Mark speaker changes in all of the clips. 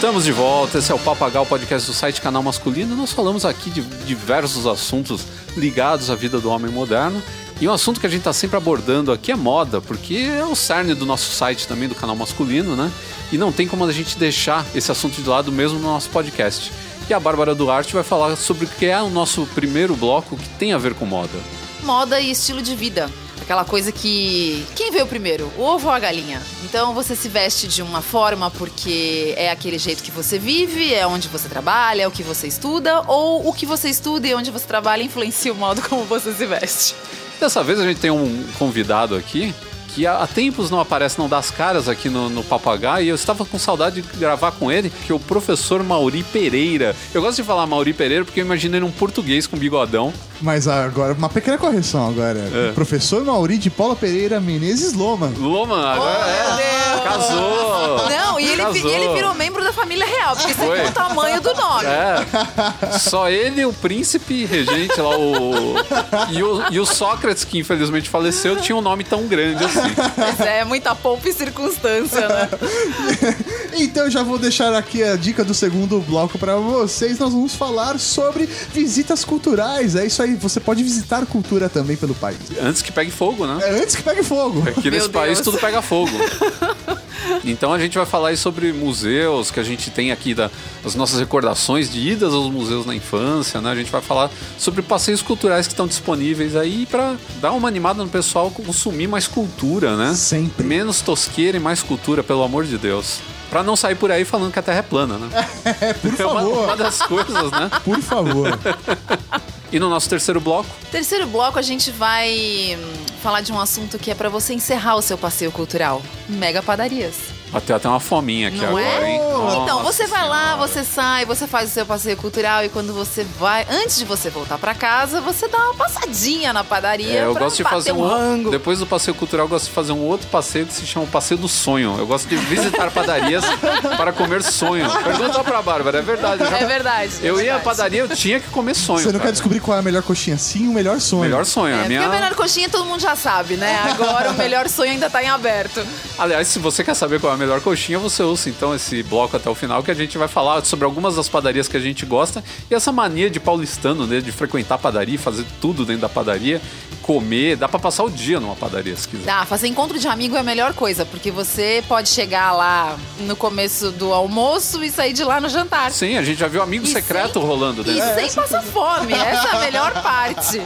Speaker 1: Estamos de volta. Esse é o Papagal, podcast do site Canal Masculino. Nós falamos aqui de diversos assuntos ligados à vida do homem moderno. E um assunto que a gente está sempre abordando aqui é moda, porque é o cerne do nosso site também, do canal masculino, né? E não tem como a gente deixar esse assunto de lado mesmo no nosso podcast. E a Bárbara Duarte vai falar sobre o que é o nosso primeiro bloco que tem a ver com moda.
Speaker 2: Moda e estilo de vida. Aquela coisa que. Quem veio primeiro? O ovo ou a galinha? Então você se veste de uma forma porque é aquele jeito que você vive, é onde você trabalha, é o que você estuda, ou o que você estuda e onde você trabalha influencia o modo como você se veste.
Speaker 1: Dessa vez a gente tem um convidado aqui que há tempos não aparece, não dá as caras aqui no, no Papagaio, e eu estava com saudade de gravar com ele, que é o professor Mauri Pereira. Eu gosto de falar Mauri Pereira porque eu imaginei ele um português com bigodão.
Speaker 3: Mas agora, uma pequena correção agora.
Speaker 1: É.
Speaker 3: Professor Mauri de Paula Pereira Menezes Loma.
Speaker 1: Loma, agora
Speaker 2: Oh,
Speaker 1: é.
Speaker 2: Deus.
Speaker 1: Casou!
Speaker 2: Não, e ele,
Speaker 1: Casou.
Speaker 2: ele virou membro da família real, porque você viu o tamanho do nome.
Speaker 1: É, só ele, o príncipe regente lá, o... E, o. e o Sócrates, que infelizmente faleceu, tinha um nome tão grande assim.
Speaker 2: Mas é muita poupa e circunstância, né?
Speaker 3: Então eu já vou deixar aqui a dica do segundo bloco pra vocês. Nós vamos falar sobre visitas culturais. É isso aí, você pode visitar cultura também pelo país.
Speaker 1: Antes que pegue fogo, né?
Speaker 3: É antes que pegue fogo.
Speaker 1: Aqui nesse
Speaker 2: Meu
Speaker 1: país
Speaker 2: Deus.
Speaker 1: tudo pega fogo. Então a gente vai falar aí sobre museus que a gente tem aqui, da, as nossas recordações de idas aos museus na infância, né? A gente vai falar sobre passeios culturais que estão disponíveis aí para dar uma animada no pessoal consumir mais cultura, né?
Speaker 3: Sempre.
Speaker 1: Menos tosqueira e mais cultura, pelo amor de Deus. Pra não sair por aí falando que a Terra é plana, né?
Speaker 3: É, por
Speaker 1: É uma,
Speaker 3: favor.
Speaker 1: uma das coisas, né?
Speaker 3: Por favor.
Speaker 1: E no nosso terceiro bloco,
Speaker 2: Terceiro bloco, a gente vai hum, falar de um assunto que é pra você encerrar o seu passeio cultural. Mega padarias.
Speaker 1: Bateu até uma fominha aqui
Speaker 2: Não
Speaker 1: agora,
Speaker 2: é?
Speaker 1: hein?
Speaker 2: Então,
Speaker 1: Nossa
Speaker 2: você vai lá,
Speaker 1: Senhora.
Speaker 2: você sai, você faz o seu passeio cultural e quando você vai, antes de você voltar pra casa, você dá uma passadinha na padaria
Speaker 1: É, eu
Speaker 2: pra
Speaker 1: gosto de
Speaker 2: bater
Speaker 1: fazer
Speaker 2: um rango.
Speaker 1: Depois do passeio cultural, eu gosto de fazer um outro passeio que se chama o passeio do sonho. Eu gosto de visitar padarias para comer sonho. Pergunta pra Bárbara, é verdade.
Speaker 2: É verdade. é
Speaker 1: eu ia à
Speaker 2: verdade.
Speaker 1: padaria, eu tinha que comer sonho.
Speaker 3: Você não
Speaker 1: cara.
Speaker 3: quer descobrir qual é a melhor coxinha? Sim, o melhor sonho.
Speaker 1: Melhor sonho.
Speaker 2: É,
Speaker 1: a minha...
Speaker 2: porque a melhor coxinha todo mundo já sabe, né? Agora o melhor sonho ainda tá em aberto.
Speaker 1: Aliás, se você quer saber qual é a melhor coxinha, você ouça então esse bloco até o final, que a gente vai falar sobre algumas das padarias que a gente gosta e essa mania de paulistano, né? De frequentar a padaria, fazer tudo dentro da padaria, comer. Dá pra passar o dia numa padaria, se quiser.
Speaker 2: Dá, fazer encontro de amigo é a melhor coisa, porque você pode chegar lá no começo do almoço e sair de lá no jantar.
Speaker 1: Sim, a gente já viu amigo
Speaker 2: E
Speaker 1: secreto
Speaker 2: sem-
Speaker 1: rolando
Speaker 2: E
Speaker 1: dentro.
Speaker 2: sem passar fome, essa é a melhor parte.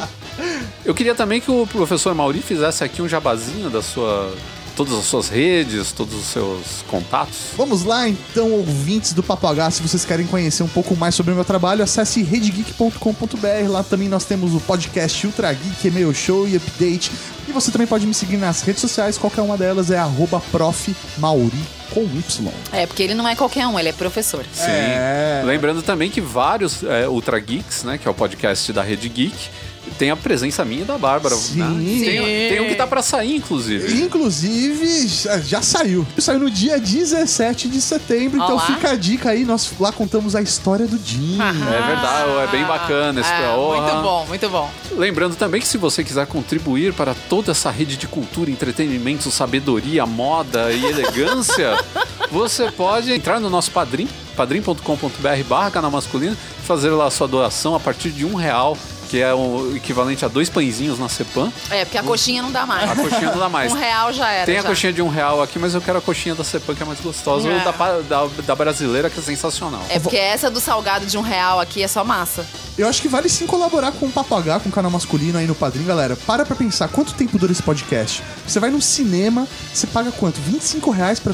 Speaker 1: Eu queria também que o professor Mauri fizesse aqui um jabazinho da sua. Todas as suas redes, todos os seus contatos.
Speaker 3: Vamos lá então, ouvintes do Papagaio. Se vocês querem conhecer um pouco mais sobre o meu trabalho, acesse redgeek.com.br. Lá também nós temos o podcast Ultra Geek, e-mail show e update. E você também pode me seguir nas redes sociais, qualquer uma delas é arroba prof. Mauri com Y.
Speaker 2: É, porque ele não é qualquer um, ele é professor.
Speaker 1: Sim.
Speaker 3: É.
Speaker 1: Lembrando também que vários é, Ultra Geeks, né, que é o podcast da Rede Geek, tem a presença minha e da Bárbara.
Speaker 3: Sim.
Speaker 1: né? Tem,
Speaker 2: Sim.
Speaker 1: tem um que tá pra sair, inclusive.
Speaker 3: Inclusive, já, saiu. Saiu no dia 17 de setembro, então
Speaker 2: Olá.
Speaker 3: fica a dica aí. Nós lá contamos a história do Jim.
Speaker 1: É verdade, é bem bacana esse
Speaker 2: É,
Speaker 1: oh,
Speaker 2: Muito bom, muito bom.
Speaker 1: Lembrando também que se você quiser contribuir para toda essa rede de cultura, entretenimento, sabedoria, moda e elegância, você pode entrar no nosso padrim, padrim.com.br barra canal masculino, fazer lá a sua doação a partir de um real, que é o equivalente a dois pãezinhos na Cepan.
Speaker 2: É, porque a coxinha não dá mais.
Speaker 1: A coxinha não dá mais.
Speaker 2: Um real já era.
Speaker 1: Tem a
Speaker 2: já.
Speaker 1: coxinha de um real aqui, mas eu quero a coxinha da Cepan, que é mais gostosa. Ou
Speaker 2: É.
Speaker 1: da, pa- da, da brasileira, que é sensacional.
Speaker 2: É porque essa do salgado de um real aqui é só massa.
Speaker 3: Eu acho que vale sim colaborar com o Papagaio, com o canal masculino aí no Padrim, galera. Para pra pensar, quanto tempo dura esse podcast? Você vai no cinema, você paga quanto? 25 reais pra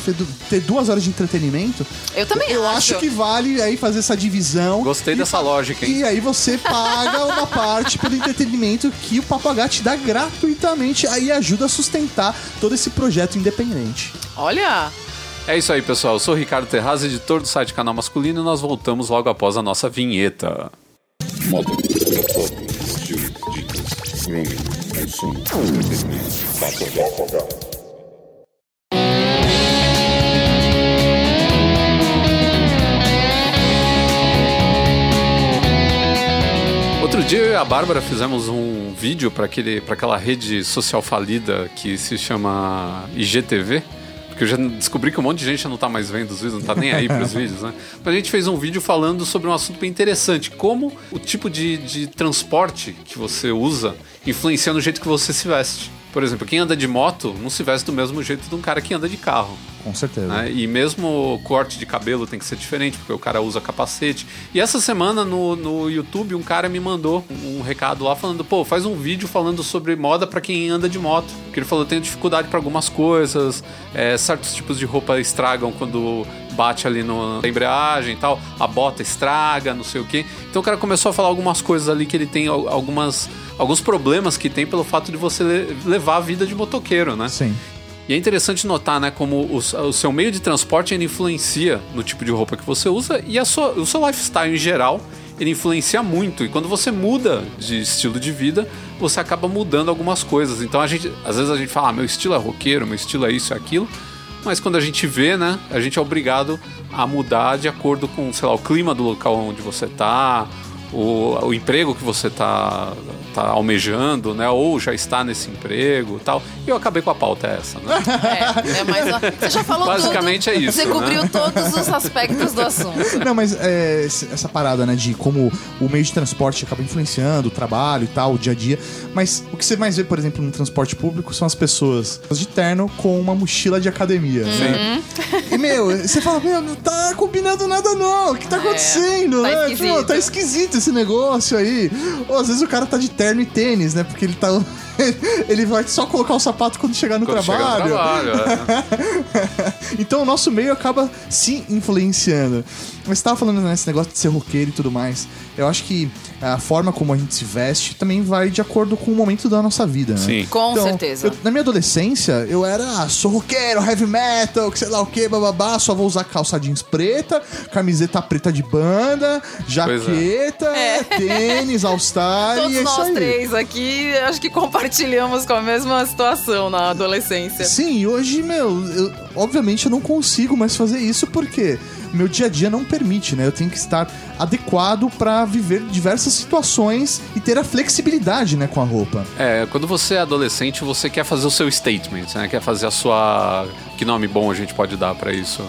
Speaker 3: ter duas horas de entretenimento?
Speaker 2: Eu também
Speaker 3: Eu
Speaker 2: acho.
Speaker 3: acho que vale aí fazer essa divisão.
Speaker 1: Gostei
Speaker 3: E
Speaker 1: dessa lógica, hein?
Speaker 3: E aí você paga uma parte pelo entretenimento que o Papagaio te dá gratuitamente, aí ajuda a sustentar todo esse projeto independente.
Speaker 2: Olha,
Speaker 1: É isso aí, pessoal. Eu sou o Ricardo Terraz, editor do site Canal Masculino, e nós voltamos logo após a nossa vinheta.
Speaker 4: Estilo, dicas, grooming, consumo, entretenimento, papo,
Speaker 1: Eu e a Bárbara fizemos um vídeo para aquela rede social falida que se chama IGTV. Porque que eu já descobri que um monte de gente já não tá mais vendo os vídeos, não tá nem aí pros vídeos, né? Mas a gente fez um vídeo falando sobre um assunto bem interessante, como o tipo de, de transporte que você usa influencia no jeito que você se veste. Por exemplo, quem anda de moto não se veste do mesmo jeito de um cara que anda de carro.
Speaker 3: Com certeza.
Speaker 1: né? E mesmo o corte de cabelo tem que ser diferente, porque o cara usa capacete. E essa semana no, no YouTube, um cara me mandou um recado lá falando: pô, faz um vídeo falando sobre moda pra quem anda de moto. Porque ele falou: eu tenho dificuldade pra algumas coisas, é, certos tipos de roupa estragam quando bate ali no- na embreagem e tal, a bota estraga, não sei o quê. Então o cara começou a falar algumas coisas ali que ele tem al- algumas. Alguns problemas que tem pelo fato de você le- levar a vida de motoqueiro, né?
Speaker 3: Sim.
Speaker 1: E é interessante notar, né, como o, o seu meio de transporte influencia no tipo de roupa que você usa e a sua, o seu lifestyle em geral ele influencia muito. E quando você muda de estilo de vida, você acaba mudando algumas coisas. Então a gente, às vezes a gente fala, ah, meu estilo é roqueiro, meu estilo é isso e aquilo. Mas quando a gente vê, né, a gente é obrigado a mudar de acordo com, sei lá, o clima do local onde você tá, o, o emprego que você tá, tá almejando, né, ou já está nesse emprego e tal. E eu acabei com a pauta essa, né?
Speaker 2: É, é mais. Você já falou
Speaker 1: Basicamente
Speaker 2: tudo.
Speaker 1: é isso,
Speaker 2: Você
Speaker 1: né?
Speaker 2: cobriu todos os aspectos do assunto.
Speaker 3: Não, mas é, essa parada, né, de como o meio de transporte acaba influenciando o trabalho e tal, o dia a dia. Mas o que você mais vê, por exemplo, no transporte público são as pessoas de terno com uma mochila de academia. Né? E, meu, você fala, meu, não tá combinando nada não. O que tá
Speaker 2: É,
Speaker 3: acontecendo,
Speaker 2: tá
Speaker 3: né?
Speaker 2: esquisito.
Speaker 3: Tipo, tá esquisito esse negócio aí. Ou às vezes o cara tá de terno e tênis, né? Porque ele tá. ele vai só colocar o sapato quando chegar no
Speaker 1: Quando chega no
Speaker 3: trabalho.
Speaker 1: trabalho, é.
Speaker 3: Então o nosso meio acaba se influenciando. Mas você tava falando nesse negócio de ser roqueiro e tudo mais. Eu acho que a forma como a gente se veste também vai de acordo com o momento da nossa vida, né?
Speaker 1: Sim.
Speaker 2: Com
Speaker 3: Então,
Speaker 2: certeza.
Speaker 3: eu- na minha adolescência, eu era, ah, sou roqueiro, heavy metal, que sei lá o que, bababá, só vou usar calça jeans preta, camiseta preta de banda, jaqueta, tênis, all-star
Speaker 2: Todos
Speaker 3: e é isso
Speaker 2: nós
Speaker 3: aí.
Speaker 2: três aqui, acho que compartilhamos com a mesma situação na adolescência.
Speaker 3: Sim, e hoje, meu, eu- obviamente eu não consigo mais fazer isso porque meu dia a dia não permite, né? Eu tenho que estar adequado pra viver diversas situações e ter a flexibilidade, né, com a roupa.
Speaker 1: É, quando você é adolescente, você quer fazer o seu statement, né? Quer fazer a sua. Que nome bom a gente pode dar pra isso?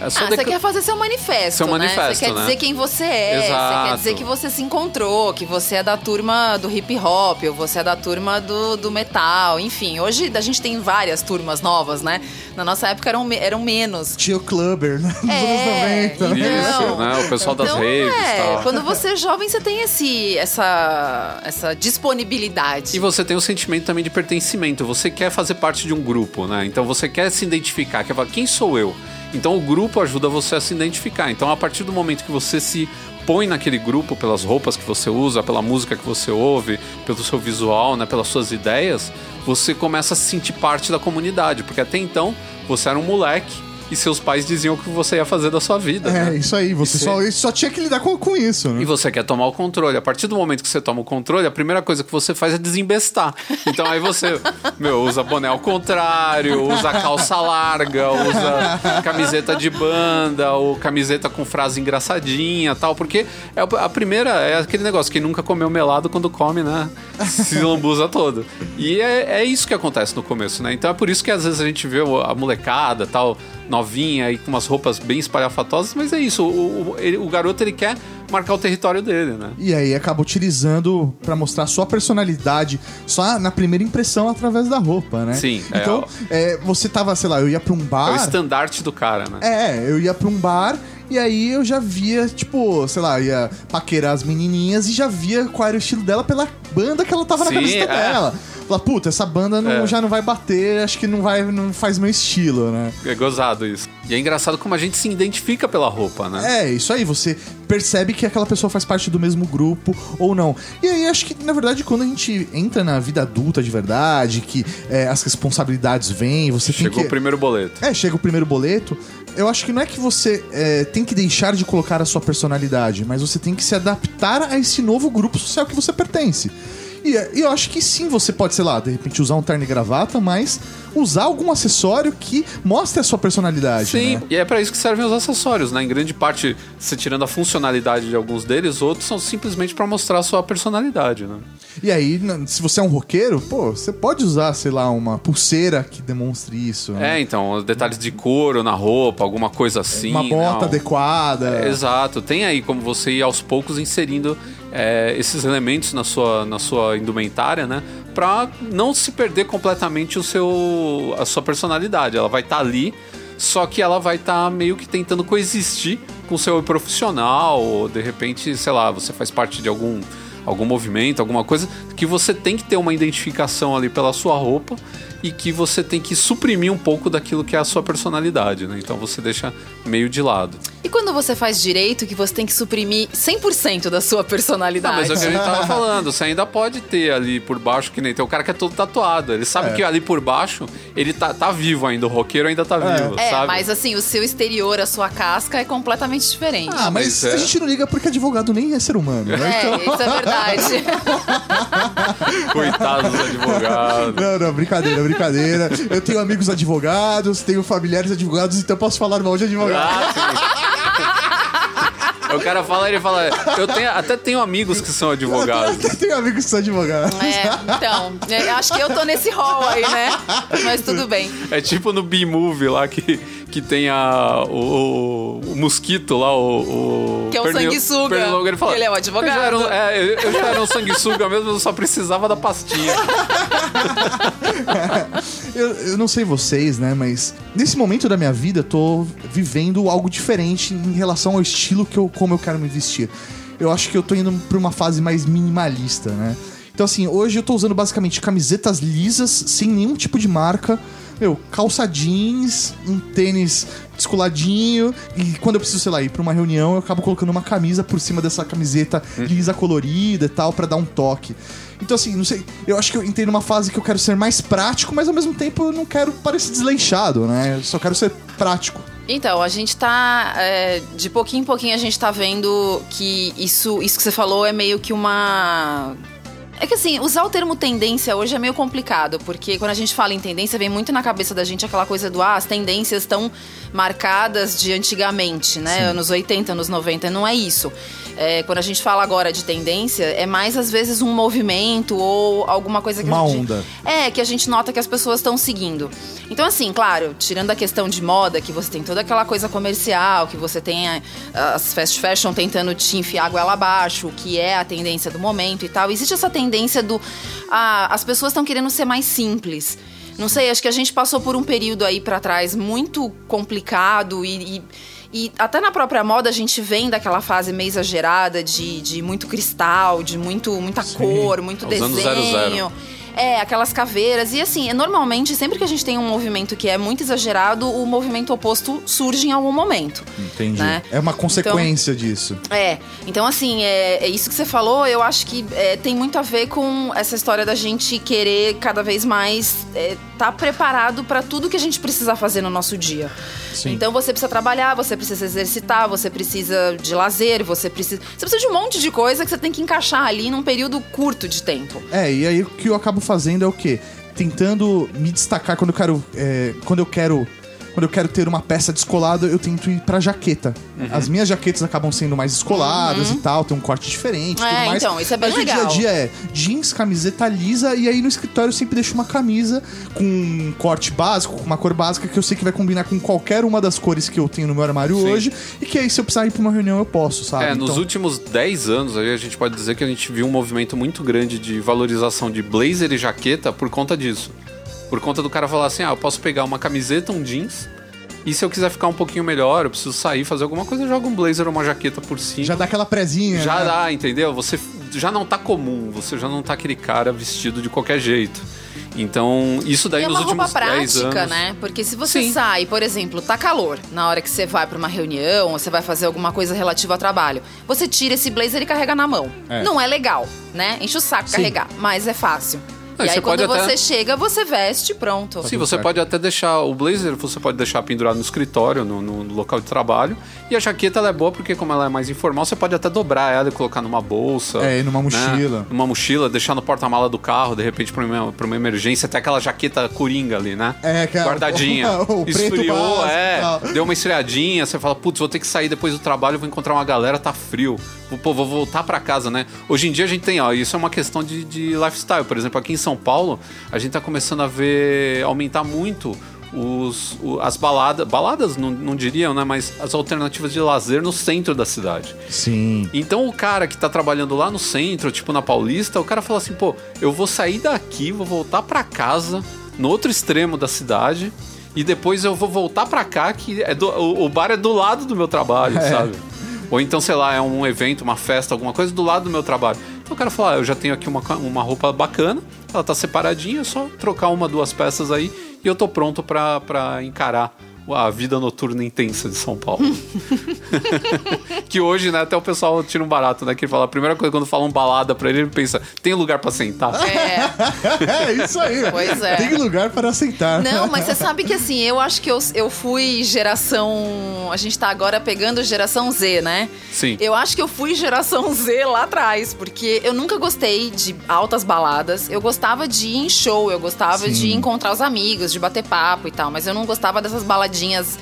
Speaker 1: É só
Speaker 2: Ah, você
Speaker 1: deca-
Speaker 2: quer fazer seu manifesto,
Speaker 1: Seu
Speaker 2: né?
Speaker 1: manifesto,
Speaker 2: Você quer
Speaker 1: né?
Speaker 2: dizer quem você é, você quer dizer que você se encontrou, que você é da turma do hip hop, ou você é da turma do, do metal, enfim. Hoje a gente tem várias turmas novas, né? Na nossa época eram, eram menos.
Speaker 3: Tio Clubber, né? Nos
Speaker 2: É,
Speaker 3: anos 90.
Speaker 1: Isso, né? O pessoal das
Speaker 2: então,
Speaker 1: raves e
Speaker 2: é,
Speaker 1: tal.
Speaker 2: quando você é jovem, você tem esse, essa, essa disponibilidade.
Speaker 1: E você tem o sentimento também de pertencimento. Você quer fazer parte de um grupo, né? Então você quer se identificar, quer falar, quem sou eu? Então o grupo ajuda você a se identificar. Então a partir do momento que você se põe naquele grupo pelas roupas que você usa, pela música que você ouve, pelo seu visual, né, pelas suas ideias, você começa a se sentir parte da comunidade, porque até então você era um moleque e seus pais diziam o que você ia fazer da sua vida.
Speaker 3: É,
Speaker 1: né?
Speaker 3: isso aí, você
Speaker 1: Isso
Speaker 3: só,
Speaker 1: é-
Speaker 3: só tinha que lidar com, com isso, né?
Speaker 1: E você quer tomar o controle. A partir do momento que você toma o controle, a primeira coisa que você faz é desembestar. Então aí você, meu, usa boné ao contrário, usa calça larga, usa camiseta de banda, ou camiseta com frase engraçadinha tal. Porque é a primeira, é aquele negócio, quem nunca comeu melado quando come, né? Se lambuza todo. E é, é isso que acontece no começo, né? Então é por isso que às vezes a gente vê a molecada tal, novinha e com umas roupas bem espalhafatosas, mas é isso, o, o, ele- o garoto ele quer marcar o território dele, né?
Speaker 3: E aí acaba utilizando pra mostrar sua personalidade só na primeira impressão através da roupa, né?
Speaker 1: Sim, é,
Speaker 3: Então, é, você tava, sei lá, eu ia pra um
Speaker 1: É o
Speaker 3: bar.
Speaker 1: estandarte do cara, né?
Speaker 3: É, eu ia pra um bar e aí eu já via, tipo, sei lá, ia paquerar as menininhas e já via qual era o estilo dela pela banda que ela tava na
Speaker 1: Sim,
Speaker 3: camiseta
Speaker 1: é.
Speaker 3: dela. Fala, puta, essa banda não-
Speaker 1: É.
Speaker 3: já não vai bater, acho que não vai, não faz meu estilo, né?
Speaker 1: É gozado isso. E é engraçado como a gente se identifica pela roupa, né?
Speaker 3: É, isso aí, você percebe que aquela pessoa faz parte do mesmo grupo ou não. E aí acho que, na verdade, quando a gente entra na vida adulta de verdade, que é, as responsabilidades vêm, você
Speaker 1: Chegou
Speaker 3: tem que.
Speaker 1: o primeiro boleto.
Speaker 3: É, chega o primeiro boleto. Eu acho que não é que você é, tem que deixar de colocar a sua personalidade, mas você tem que se adaptar a esse novo grupo social que você pertence. E e eu acho que sim, você pode, sei lá, de repente usar um terno e gravata, mas usar algum acessório que mostre a sua personalidade.
Speaker 1: Sim,
Speaker 3: né?
Speaker 1: e é pra isso que servem os acessórios, né? Em grande parte, você tirando a funcionalidade de alguns deles, outros são simplesmente pra mostrar a sua personalidade, né?
Speaker 3: E aí, se você é um roqueiro, pô, você pode usar, sei lá, uma pulseira que demonstre isso. né?
Speaker 1: É, então, os detalhes de couro na roupa, alguma coisa assim.
Speaker 3: uma bota
Speaker 1: não.
Speaker 3: adequada.
Speaker 1: É, Exato, tem aí como você ir aos poucos inserindo é, esses elementos na sua, na sua indumentária, né? Pra não se perder completamente o seu, a sua personalidade. Ela vai estar ali, só que ela vai estar meio que tentando coexistir com o seu profissional, ou de repente, sei lá, você faz parte de algum, algum movimento, alguma coisa, que você tem que ter uma identificação ali pela sua roupa e que você tem que suprimir um pouco daquilo que é a sua personalidade, né? Então você deixa meio de lado.
Speaker 2: E quando você faz direito, que você tem que suprimir 100% da sua
Speaker 1: Não,
Speaker 2: personalidade?
Speaker 1: mas é o que a gente tava falando, você ainda pode ter ali por baixo, que nem tem o cara que é todo tatuado. Ele sabe
Speaker 3: É.
Speaker 1: que ali por baixo ele tá, tá vivo ainda, o roqueiro ainda tá vivo,
Speaker 2: É,
Speaker 1: sabe?
Speaker 2: mas assim, o seu exterior, a sua casca é completamente diferente.
Speaker 3: Ah, mas
Speaker 1: Mas é.
Speaker 3: a gente não liga porque advogado nem é ser humano, né?
Speaker 2: É, isso é verdade.
Speaker 1: Coitado dos advogados.
Speaker 3: Não, não, brincadeira, brincadeira. Eu tenho amigos advogados, tenho familiares advogados, então posso falar mal de advogado.
Speaker 1: Ah. O cara fala, ele fala, eu tenho, até tenho amigos que são advogados.
Speaker 3: Eu tenho amigos que são advogados.
Speaker 2: É, então, é, acho que eu tô nesse rol aí, né? Mas tudo bem.
Speaker 1: É tipo no B-Movie lá que, que tem a, o, o, o mosquito lá, o. o
Speaker 2: Que é o
Speaker 1: pernil-
Speaker 2: sanguessuga.
Speaker 1: pernilongo, Ele, fala,
Speaker 2: Ele é o advogado.
Speaker 1: Eu já era, um- é, eu- eu já era um sanguessuga mesmo, eu só precisava da pastinha.
Speaker 3: Eu, eu não sei vocês, né? Mas nesse momento da minha vida, eu tô vivendo algo diferente em relação ao estilo que eu, como eu quero me vestir. Eu acho que eu tô indo pra uma fase mais minimalista, né? Então, assim, hoje eu tô usando basicamente camisetas lisas, sem nenhum tipo de marca. Meu, calça jeans, um tênis descoladinho. E quando eu preciso, sei lá, ir pra uma reunião, eu acabo colocando uma camisa por cima dessa camiseta lisa colorida e tal, pra dar um toque. Então, assim, não sei. Eu acho que eu entrei numa fase que eu quero ser mais prático, mas ao mesmo tempo eu não quero parecer desleixado, né? Eu só quero ser prático.
Speaker 2: Então, a gente tá. é, de pouquinho em pouquinho a gente tá vendo que isso, isso que você falou é meio que uma. É que assim, usar o termo tendência hoje é meio complicado, porque quando a gente fala em tendência, vem muito na cabeça da gente aquela coisa do ah, as tendências estão marcadas de antigamente, né? Anos 80, anos 90, não é isso. É, quando a gente fala agora de tendência, é mais às vezes um movimento ou alguma coisa que
Speaker 3: Uma
Speaker 2: a gente,
Speaker 3: onda.
Speaker 2: é, que a gente nota que as pessoas estão seguindo. Então, assim, claro, tirando a questão de moda, que você tem toda aquela coisa comercial, que você tem a- as fast fashion tentando te enfiar a goela abaixo, que é a tendência do momento e tal. Existe essa tendência do. Ah, as pessoas estão querendo ser mais simples. Não sei, acho que a gente passou por um período aí pra trás muito complicado e- e e até na própria moda a gente vem daquela fase meio exagerada de, de muito cristal, de muito, muita cor, muito desenho.
Speaker 1: 00.
Speaker 2: É, aquelas caveiras. E assim, é, normalmente, sempre que a gente tem um movimento que é muito exagerado, o movimento oposto surge em algum momento.
Speaker 3: Entendi.
Speaker 2: Né?
Speaker 3: É uma consequência disso.
Speaker 2: É, então assim, é, é isso que você falou, eu acho que é, tem muito a ver com essa história da gente querer cada vez mais estar preparado para tudo que a gente precisa fazer no nosso dia.
Speaker 3: Sim.
Speaker 2: Então você precisa trabalhar, você precisa exercitar, você precisa de lazer, você precisa. Você precisa de um monte de coisa que você tem que encaixar ali num período curto de tempo.
Speaker 3: É, e aí o que eu acabo fazendo é o quê? Tentando me destacar quando eu quero. é, quando eu quero. Quando eu quero ter uma peça descolada, eu tento ir pra jaqueta.
Speaker 2: Uhum.
Speaker 3: As minhas jaquetas acabam sendo mais descoladas e tal, tem um corte diferente
Speaker 2: É,
Speaker 3: tudo mais.
Speaker 2: então, isso é bem
Speaker 3: Mas
Speaker 2: legal.
Speaker 3: o dia a dia é jeans, camiseta lisa, e aí no escritório eu sempre deixo uma camisa com um corte básico, com uma cor básica que eu sei que vai combinar com qualquer uma das cores que eu tenho no meu armário
Speaker 1: Sim.
Speaker 3: hoje, e que aí se eu precisar ir pra uma reunião eu posso, sabe?
Speaker 1: É, nos
Speaker 3: Então-
Speaker 1: últimos 10 anos aí a gente pode dizer que a gente viu um movimento muito grande de valorização de blazer e jaqueta por conta disso. Por conta do cara falar assim: ah, eu posso pegar uma camiseta, um jeans, e se eu quiser ficar um pouquinho melhor, eu preciso sair, fazer alguma coisa, eu jogo um blazer ou uma jaqueta por cima.
Speaker 3: Já dá aquela prezinha.
Speaker 1: Já
Speaker 3: né?
Speaker 1: dá, entendeu? Você já não tá comum, você já não tá aquele cara vestido de qualquer jeito. Então, isso daí
Speaker 2: E é
Speaker 1: nos
Speaker 2: uma roupa
Speaker 1: últimos 10
Speaker 2: prática,
Speaker 1: anos.
Speaker 2: né? Porque se você
Speaker 1: Sim.
Speaker 2: sai, por exemplo, tá calor, na hora que você vai pra uma reunião, ou você vai fazer alguma coisa relativa ao trabalho, você tira esse blazer e carrega na mão.
Speaker 3: É.
Speaker 2: Não é legal, né? Enche o saco
Speaker 3: Sim.
Speaker 2: carregar, mas é fácil.
Speaker 1: Ah,
Speaker 2: e
Speaker 1: você
Speaker 2: aí quando
Speaker 1: pode
Speaker 2: você
Speaker 1: até-
Speaker 2: chega, você veste e pronto.
Speaker 1: Sim, você pode até deixar o blazer, você pode deixar pendurado no escritório, no, no local de trabalho. E a jaqueta ela é boa porque, como ela é mais informal, você pode até dobrar ela e colocar numa bolsa.
Speaker 3: É, e numa
Speaker 1: né?
Speaker 3: mochila.
Speaker 1: Numa mochila, deixar no porta-mala do carro, de repente, pra uma, pra uma emergência, até aquela jaqueta coringa ali, né?
Speaker 3: É, que é-
Speaker 1: Guardadinha.
Speaker 3: o preto
Speaker 1: Esfriou,
Speaker 3: básico
Speaker 1: é.
Speaker 3: tal.
Speaker 1: Deu uma esfriadinha, você fala, putz, vou ter que sair depois do trabalho, vou encontrar uma galera, tá frio. Vou- Pô, vou voltar pra casa, né? Hoje em dia a gente tem, ó, isso é uma questão de, de lifestyle. Por exemplo, aqui em São Paulo, a gente tá começando a ver aumentar muito os, as baladas, baladas não, não diriam, né? Mas as alternativas de lazer no centro da cidade.
Speaker 3: Sim.
Speaker 1: Então o cara que tá trabalhando lá no centro, tipo na Paulista, o cara fala assim, pô, eu vou sair daqui, vou voltar pra casa, no outro extremo da cidade, e depois eu vou voltar pra cá, que é do- o, o bar é do lado do meu trabalho, sabe? Ou então, sei lá, é um evento, uma festa, alguma coisa do lado do meu trabalho. Então o cara fala, ah, eu já tenho aqui uma, uma roupa bacana, ela tá separadinha, é só trocar uma, duas peças aí, e eu tô pronto pra encarar a vida noturna intensa de São Paulo. que hoje, né, até o pessoal tira um barato, né? Que ele fala, a primeira coisa quando falam balada pra ele, ele pensa, tem lugar pra sentar?
Speaker 2: É.
Speaker 3: é isso aí.
Speaker 2: Pois é.
Speaker 3: Tem lugar para aceitar.
Speaker 2: Não, mas você sabe que assim, eu acho que eu, eu fui geração. A gente tá agora pegando geração Z, né?
Speaker 1: Sim.
Speaker 2: Eu acho que eu fui geração Z lá atrás, porque eu nunca gostei de altas baladas. Eu gostava de ir em show, eu gostava
Speaker 3: Sim.
Speaker 2: de encontrar os amigos, de bater papo e tal, mas eu não gostava dessas baladinhas piadinhas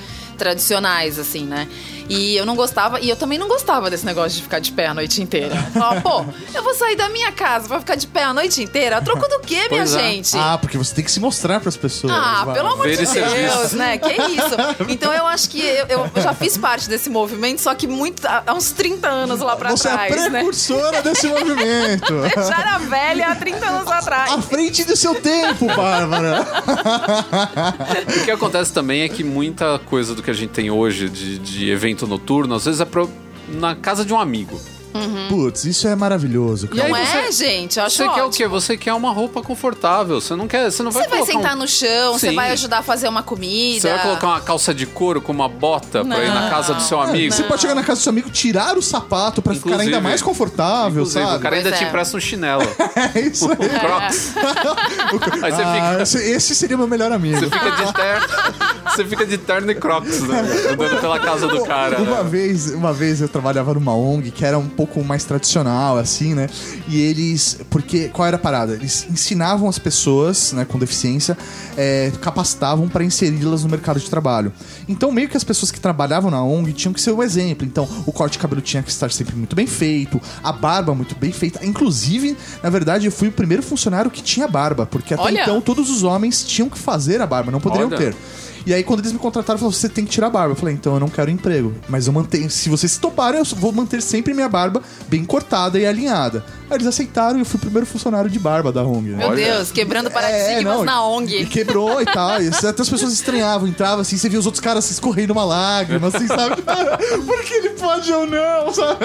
Speaker 2: tradicionais, assim, né? E eu não gostava, e eu também não gostava desse negócio de ficar de pé a noite inteira. Falava, pô, eu vou sair da minha casa pra ficar de pé a noite inteira? A troco do quê, minha
Speaker 1: Pois é.
Speaker 2: gente?
Speaker 3: Ah, porque você tem que se mostrar para as pessoas.
Speaker 2: Ah,
Speaker 3: Val.
Speaker 2: pelo amor
Speaker 1: Ver
Speaker 2: de Deus, né? Que isso? Então eu acho que eu, eu já fiz parte desse movimento, só que muito, há uns 30 anos lá pra
Speaker 3: Você é a
Speaker 2: trás, né?
Speaker 3: precursora desse movimento.
Speaker 2: Eu já era velha há 30 anos atrás.
Speaker 3: À frente do seu tempo, Bárbara.
Speaker 1: O que acontece também é que muita coisa do que a gente tem hoje de, de evento noturno, às vezes é pro- na casa de um amigo.
Speaker 3: Putz, isso é maravilhoso,
Speaker 1: E
Speaker 3: cara.
Speaker 1: aí
Speaker 2: Não é,
Speaker 1: você-
Speaker 2: gente? Eu acho
Speaker 1: Você quer o
Speaker 2: ótimo.
Speaker 1: quê? Você quer uma roupa confortável. Você não quer. Você não vai
Speaker 2: Você vai sentar
Speaker 1: um-
Speaker 2: no chão, você
Speaker 1: Sim.
Speaker 2: vai ajudar a fazer uma comida.
Speaker 1: Você vai colocar uma calça de couro com uma bota pra ir na
Speaker 2: Não.
Speaker 1: casa do seu amigo.
Speaker 3: Você pode chegar na casa do seu amigo, tirar o sapato pra ficar
Speaker 1: Inclusive-
Speaker 3: ainda mais confortável,
Speaker 1: Inclusive,
Speaker 3: sabe?
Speaker 1: o cara ainda
Speaker 2: Pois
Speaker 1: te
Speaker 2: é.
Speaker 1: empresta um chinelo.
Speaker 3: É isso aí.
Speaker 1: Um crocs. Aí você
Speaker 3: Ah,
Speaker 1: fica.
Speaker 3: esse seria o meu melhor amigo.
Speaker 1: Você fica de terno. Você fica de terno e crocs, né? Andando pela casa do cara.
Speaker 3: Uma
Speaker 1: né?
Speaker 3: vez, uma vez eu trabalhava numa ONG que era um pouco mais tradicional, assim, né? E eles. Porque qual era a parada? Eles ensinavam as pessoas, né, com deficiência, é, capacitavam para inseri-las no mercado de trabalho. Então, meio que as pessoas que trabalhavam na ONG tinham que ser o exemplo. Então, o corte de cabelo tinha que estar sempre muito bem feito, a barba muito bem feita. Inclusive, na verdade, eu fui o primeiro funcionário que tinha barba, porque até
Speaker 2: Olha!
Speaker 3: então todos os homens tinham que fazer a barba, não poderiam
Speaker 1: Olha.
Speaker 3: ter. E aí, quando eles me contrataram, falaram: você tem que tirar a barba. Eu falei: então eu não quero emprego. Mas eu mantenho. Se vocês se toparem, eu vou manter sempre minha barba bem cortada e alinhada. Aí eles aceitaram e eu fui o primeiro funcionário de barba da ONG. né?
Speaker 2: Meu
Speaker 1: Olha.
Speaker 2: Deus, quebrando paradigmas
Speaker 3: É, não,
Speaker 2: na
Speaker 3: E
Speaker 2: ONG.
Speaker 3: quebrou e tal. E até as pessoas estranhavam, entravam assim, você via os outros caras escorrendo uma lágrima, assim, sabe? Por que ele pode ou não, sabe?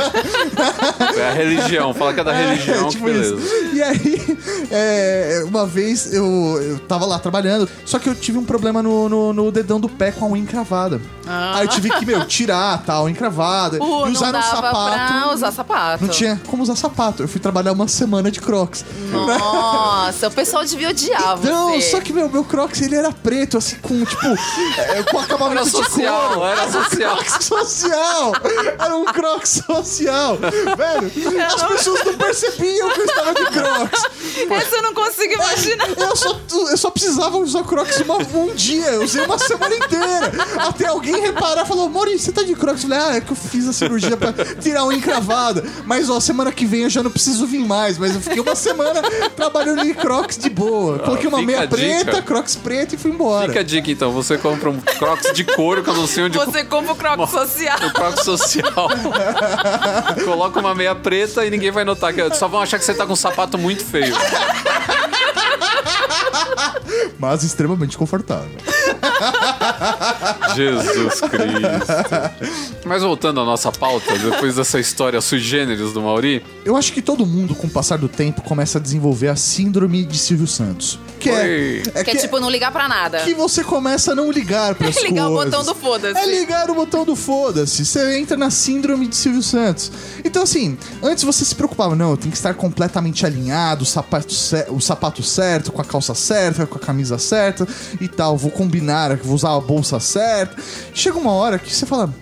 Speaker 1: É a religião. Fala que é da religião, que
Speaker 3: tipo
Speaker 1: beleza.
Speaker 3: isso. E aí, é, uma vez eu, eu tava lá trabalhando, só que eu tive um problema no, no, no dedão do pé com a unha encravada. Aí eu tive que, meu, tirar tal, encravada.
Speaker 2: Uh,
Speaker 3: e
Speaker 2: não
Speaker 3: usar um
Speaker 2: dava
Speaker 3: sapato.
Speaker 2: pra usar sapato.
Speaker 3: Não tinha como usar sapato. Eu fui trabalhar uma semana de crocs.
Speaker 2: Nossa, o pessoal devia odiar
Speaker 3: Não,
Speaker 2: você.
Speaker 3: só que meu, meu crocs ele era preto, assim, com tipo. é, com acabamento
Speaker 1: Era
Speaker 3: de
Speaker 1: social,
Speaker 3: couro.
Speaker 1: era social.
Speaker 3: Crocs social! Era um crocs social! Velho, as pessoas não percebiam que eu estava de crocs.
Speaker 2: Essa eu não consigo imaginar.
Speaker 3: Eu só, eu só precisava usar crocs uma, um dia, eu usei uma semana inteira. Até alguém reparar e falou: Maurício, você tá de crocs? Eu falei: Ah, é que eu fiz a cirurgia pra tirar uma encravada. Mas ó, semana que vem eu já não preciso vir mais. Mas eu fiquei uma semana trabalhando em crocs de boa. Coloquei uma meia preta, crocs preta e fui embora.
Speaker 1: Fica a dica então, você compra um crocs de couro que eu não sei onde
Speaker 2: Você compra o croc social.
Speaker 1: um crocs social. Coloca uma meia preta e ninguém vai notar. Só vão achar que você tá com um sapato muito feio.
Speaker 3: Mas extremamente confortável.
Speaker 1: Jesus Cristo. Mas voltando à nossa pauta, depois dessa história sui generis do Mauri,
Speaker 3: Eu acho que todo mundo, com o passar do tempo, começa a desenvolver a síndrome de Silvio Santos. Que é, é
Speaker 2: Que é tipo não ligar pra nada.
Speaker 3: que você começa a não ligar pras
Speaker 2: É ligar o
Speaker 3: coisas.
Speaker 2: botão do foda-se.
Speaker 3: É ligar o botão do foda-se. Você entra na síndrome de Silvio Santos. Então, assim, antes você se preocupava, não, eu tenho que estar completamente alinhado, o sapato, o sapato certo, com a calça certa, com a camisa certa e tal. Vou combinar, vou usar a bolsa certa. Chega uma hora que você fala.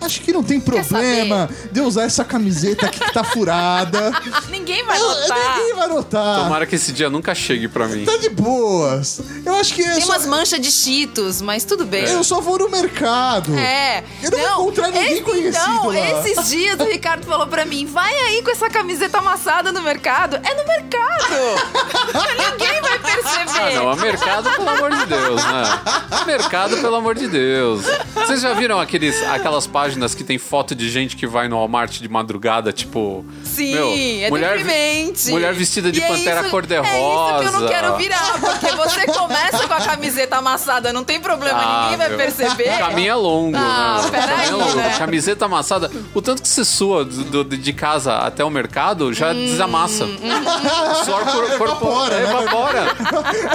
Speaker 3: Acho que não tem problema de eu usar essa camiseta aqui que tá furada.
Speaker 2: Ninguém vai
Speaker 3: Eu-
Speaker 2: notar.
Speaker 3: Ninguém vai notar.
Speaker 1: tomara que esse dia nunca chegue pra mim.
Speaker 3: Tá de boas. Eu acho que é
Speaker 2: Tem
Speaker 3: só-
Speaker 2: umas manchas de cheetos, mas tudo bem.
Speaker 3: eu só vou no mercado.
Speaker 2: É.
Speaker 3: Eu não vou encontrar ninguém
Speaker 2: esse-
Speaker 3: conhecido
Speaker 2: Não,
Speaker 3: lá.
Speaker 2: esses dias o Ricardo falou pra mim: vai aí com essa camiseta amassada no mercado. É no mercado. Ninguém vai
Speaker 1: Ah,
Speaker 2: perceber.
Speaker 1: não, a mercado, pelo amor de Deus, né? Mercado, pelo amor de Deus. Vocês já viram aqueles, aquelas páginas que tem foto de gente que vai no Walmart de madrugada, tipo.
Speaker 2: Sim,
Speaker 1: meu,
Speaker 2: é
Speaker 1: mulher,
Speaker 2: deprimente.
Speaker 1: Mulher vestida de
Speaker 2: E é
Speaker 1: pantera
Speaker 2: isso-
Speaker 1: cor-de-rosa.
Speaker 2: É isso que eu não quero virar, porque você começa com a camiseta amassada, não tem problema,
Speaker 1: Ah,
Speaker 2: ninguém vai
Speaker 1: meu.
Speaker 2: perceber.
Speaker 1: O caminho é longo,
Speaker 2: Ah,
Speaker 1: né?
Speaker 2: Peraí,
Speaker 1: caminho é longo.
Speaker 2: né?
Speaker 1: Camiseta amassada. O tanto que você sua do- do- de casa até o mercado já
Speaker 2: Hum,
Speaker 1: desamassa. Suor cor, corpo,
Speaker 3: Evapora,
Speaker 1: é,
Speaker 3: né?
Speaker 1: evapora.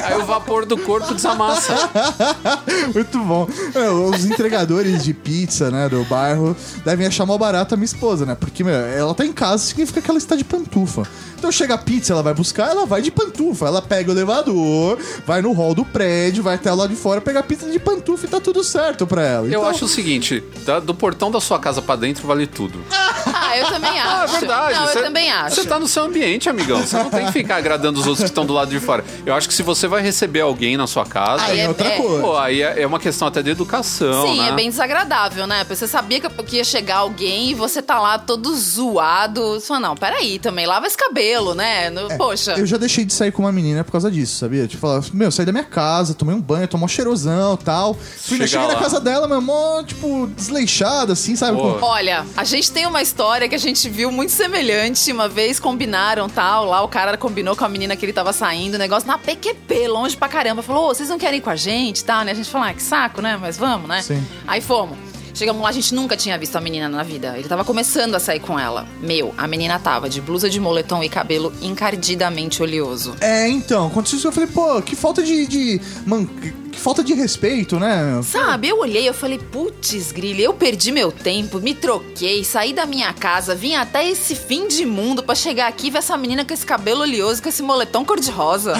Speaker 1: Aí o vapor do corpo desamassa.
Speaker 3: Muito bom. É, os entregadores de pizza, né, do bairro, devem achar mal barato a minha esposa, né? Porque, meu, ela tá em casa, significa que ela está de pantufa. Então chega a pizza, ela vai buscar, ela vai de pantufa. Ela pega o elevador, vai no hall do prédio, vai até lá de fora, pega a pizza de pantufa e tá tudo certo pra ela.
Speaker 1: Eu
Speaker 3: Então,
Speaker 1: acho o seguinte, da- do portão da sua casa pra dentro vale tudo.
Speaker 2: Ah, eu também
Speaker 1: Ah, é
Speaker 2: acho.
Speaker 1: verdade.
Speaker 2: Não,
Speaker 1: Você-
Speaker 2: eu também acho.
Speaker 1: Você tá no seu ambiente, amigão. Você não tem que ficar agradando os outros que estão do lado de fora. Eu acho que se você vai receber alguém na sua casa,
Speaker 3: Aí é
Speaker 2: é-
Speaker 3: outra
Speaker 2: é-
Speaker 3: coisa.
Speaker 1: pô, aí é é uma questão até de educação,
Speaker 2: Sim,
Speaker 1: né?
Speaker 2: é bem desagradável, né? Você sabia que ia chegar alguém e você tá lá todo zoado. Fala, não, peraí, também lava esse cabelo, né? No- Poxa.
Speaker 3: Eu já deixei de sair com uma menina por causa disso, sabia? Tipo, falar, meu, saí da minha casa, tomei um banho, tomou cheirosão tal. Fui,
Speaker 1: Chega
Speaker 3: cheguei na
Speaker 1: lá.
Speaker 3: casa dela, meu, mó, tipo, desleixada, assim, sabe?
Speaker 1: Pô.
Speaker 2: Olha, a gente tem uma história que a gente viu muito semelhante. Uma vez combinaram tal, lá o cara combinou com a menina que ele tava saindo, o negócio na PQP, longe pra caramba. Falou, ô, vocês não querem ir com a gente tal, né? A gente falou, ah, que saco, né? Mas vamos, né?
Speaker 3: Sim.
Speaker 2: Aí fomos. Chegamos lá, a gente nunca tinha visto a menina na vida. Ele tava começando a sair com ela. Meu, a menina tava de blusa de moletom e cabelo encardidamente oleoso.
Speaker 3: É, então, quando isso eu falei, pô, que falta de. de man, que falta de respeito, né?
Speaker 2: Sabe, eu olhei, eu falei, putz, grilo, eu perdi meu tempo, me troquei, saí da minha casa, vim até esse fim de mundo pra chegar aqui e ver essa menina com esse cabelo oleoso, com esse moletom cor-de-rosa.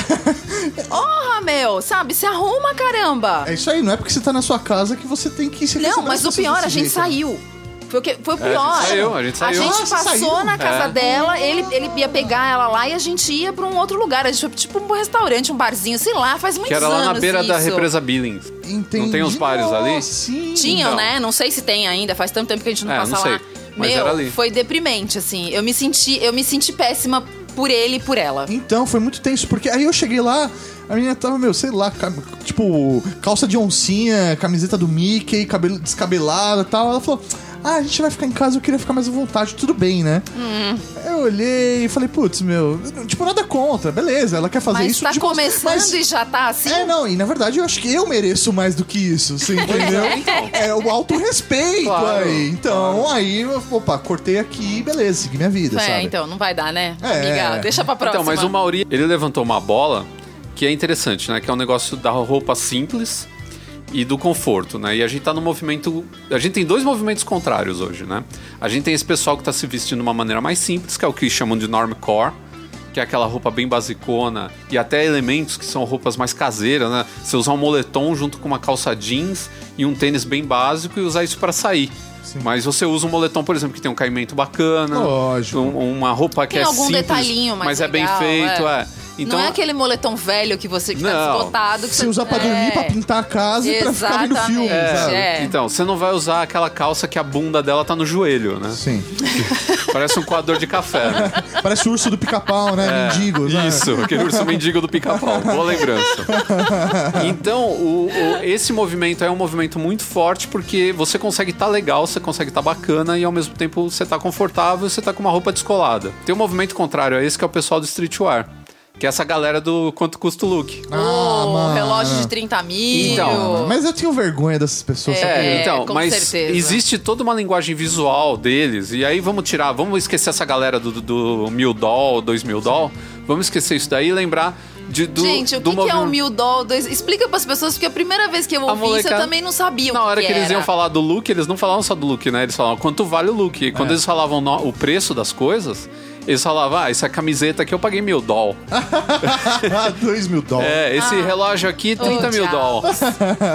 Speaker 2: Porra, meu, sabe, se arruma, caramba.
Speaker 3: É isso aí, não é porque você tá na sua casa que você tem que se
Speaker 2: Não, mas
Speaker 3: as
Speaker 2: o pior, a gente
Speaker 3: jeito, né?
Speaker 2: saiu. Foi o, que, foi o
Speaker 1: É, a gente
Speaker 2: pior.
Speaker 1: saiu, a gente saiu.
Speaker 2: gente
Speaker 3: Ah, você
Speaker 2: passou
Speaker 3: saiu?
Speaker 2: na casa
Speaker 1: É.
Speaker 2: dela, ele, ele ia pegar ela lá e a gente ia pra um outro lugar. A gente foi tipo um restaurante, um barzinho, sei lá, faz muitos
Speaker 1: Que era
Speaker 2: anos
Speaker 1: lá na beira da
Speaker 2: isso.
Speaker 1: represa Billings.
Speaker 3: Entendi.
Speaker 1: Não tem uns bares ali?
Speaker 3: Nossa, Sim.
Speaker 2: Tinham,
Speaker 1: Então.
Speaker 2: né? Não sei se tem ainda, faz tanto tempo que a gente não
Speaker 1: É,
Speaker 2: passa
Speaker 1: não
Speaker 2: lá.
Speaker 1: sei, mas
Speaker 2: Meu,
Speaker 1: era ali.
Speaker 2: foi deprimente, assim. Eu me senti, eu me senti péssima por ele e por ela.
Speaker 3: Então, foi muito tenso, porque aí eu cheguei lá, a menina tava, meu, sei lá, tipo, calça de oncinha, camiseta do Mickey, cabelo descabelado e tal. Ela falou. Ah, a gente vai ficar em casa, eu queria ficar mais à vontade, tudo bem, né?
Speaker 2: Hum.
Speaker 3: Eu olhei e falei, putz, meu, tipo, nada contra, beleza, ela quer fazer
Speaker 2: Mas
Speaker 3: isso.
Speaker 2: tá
Speaker 3: tipo,
Speaker 2: começando
Speaker 3: mas-
Speaker 2: e já tá assim?
Speaker 3: É, não, e na verdade eu acho que eu mereço mais do que isso, você entendeu? É o autorrespeito
Speaker 1: Claro,
Speaker 3: aí. Então, aí, opa, cortei aqui, beleza, segui minha vida,
Speaker 2: É,
Speaker 3: sabe?
Speaker 2: então, não vai dar, né?
Speaker 3: É.
Speaker 2: Amiga, deixa pra próxima.
Speaker 1: Então, mas o Mauri, ele levantou uma bola que é interessante, né? Que é um negócio da roupa simples e do conforto, né? E a gente tá no movimento. A gente tem dois movimentos contrários hoje, né? A gente tem esse pessoal que tá se vestindo de uma maneira mais simples, que é o que chamam de normcore, que é aquela roupa bem basicona, e até elementos que são roupas mais caseiras, né? Você usar um moletom junto com uma calça jeans e um tênis bem básico e usar isso para sair. Mas você usa um moletom, por exemplo, que tem um caimento bacana.
Speaker 3: Lógico.
Speaker 1: um- uma roupa que
Speaker 2: Tem
Speaker 1: é
Speaker 2: algum
Speaker 1: simples,
Speaker 2: detalhinho mais
Speaker 1: mas é bem
Speaker 2: legal,
Speaker 1: feito,
Speaker 2: é.
Speaker 1: é. Então,
Speaker 2: não é aquele moletom velho que você que tá
Speaker 1: Não.
Speaker 2: desbotado. Que
Speaker 3: Você usa pra dormir,
Speaker 2: é.
Speaker 3: pra pintar a casa e pra ficar vendo filme,
Speaker 2: Exatamente,
Speaker 3: sabe?
Speaker 2: é.
Speaker 1: Então, você não vai usar aquela calça que a bunda dela tá no joelho, né?
Speaker 3: Sim.
Speaker 1: Parece um coador de café. né?
Speaker 3: Parece o urso do pica-pau, né? Mendigo, né?
Speaker 1: Isso, aquele urso mendigo do pica-pau. Boa lembrança. Então, o- o- esse movimento é um movimento muito forte porque você consegue estar legal, você consegue estar bacana e ao mesmo tempo você tá confortável, você tá com uma roupa descolada. Tem um movimento contrário a esse que é o pessoal do streetwear. Que é essa galera do quanto custa o look.
Speaker 3: Ah,
Speaker 2: o
Speaker 3: mano.
Speaker 2: relógio de 30 mil.
Speaker 1: Então,
Speaker 3: Mas eu tenho vergonha dessas pessoas.
Speaker 2: É.
Speaker 3: sabe?
Speaker 1: É, então,
Speaker 2: com
Speaker 1: mas
Speaker 2: certeza.
Speaker 1: existe toda uma linguagem visual deles, e aí vamos tirar, vamos esquecer essa galera do, do, do mil doll, dois mil doll, vamos esquecer isso daí e lembrar de, do,
Speaker 2: Gente, o
Speaker 1: do
Speaker 2: que, que é um mil doll? Dois... Explica pras pessoas, porque a primeira vez que eu ouvi isso, eu também não sabia o
Speaker 1: Na hora que, eles
Speaker 2: era.
Speaker 1: iam falar do look, eles não falavam só do look, né? Eles falavam quanto vale o look. E quando
Speaker 3: É.
Speaker 1: eles falavam no- o preço das coisas, eles falavam, ah, essa camiseta aqui eu paguei mil doll.
Speaker 3: Dois mil dólares.
Speaker 1: É, esse relógio aqui, 30 mil doll.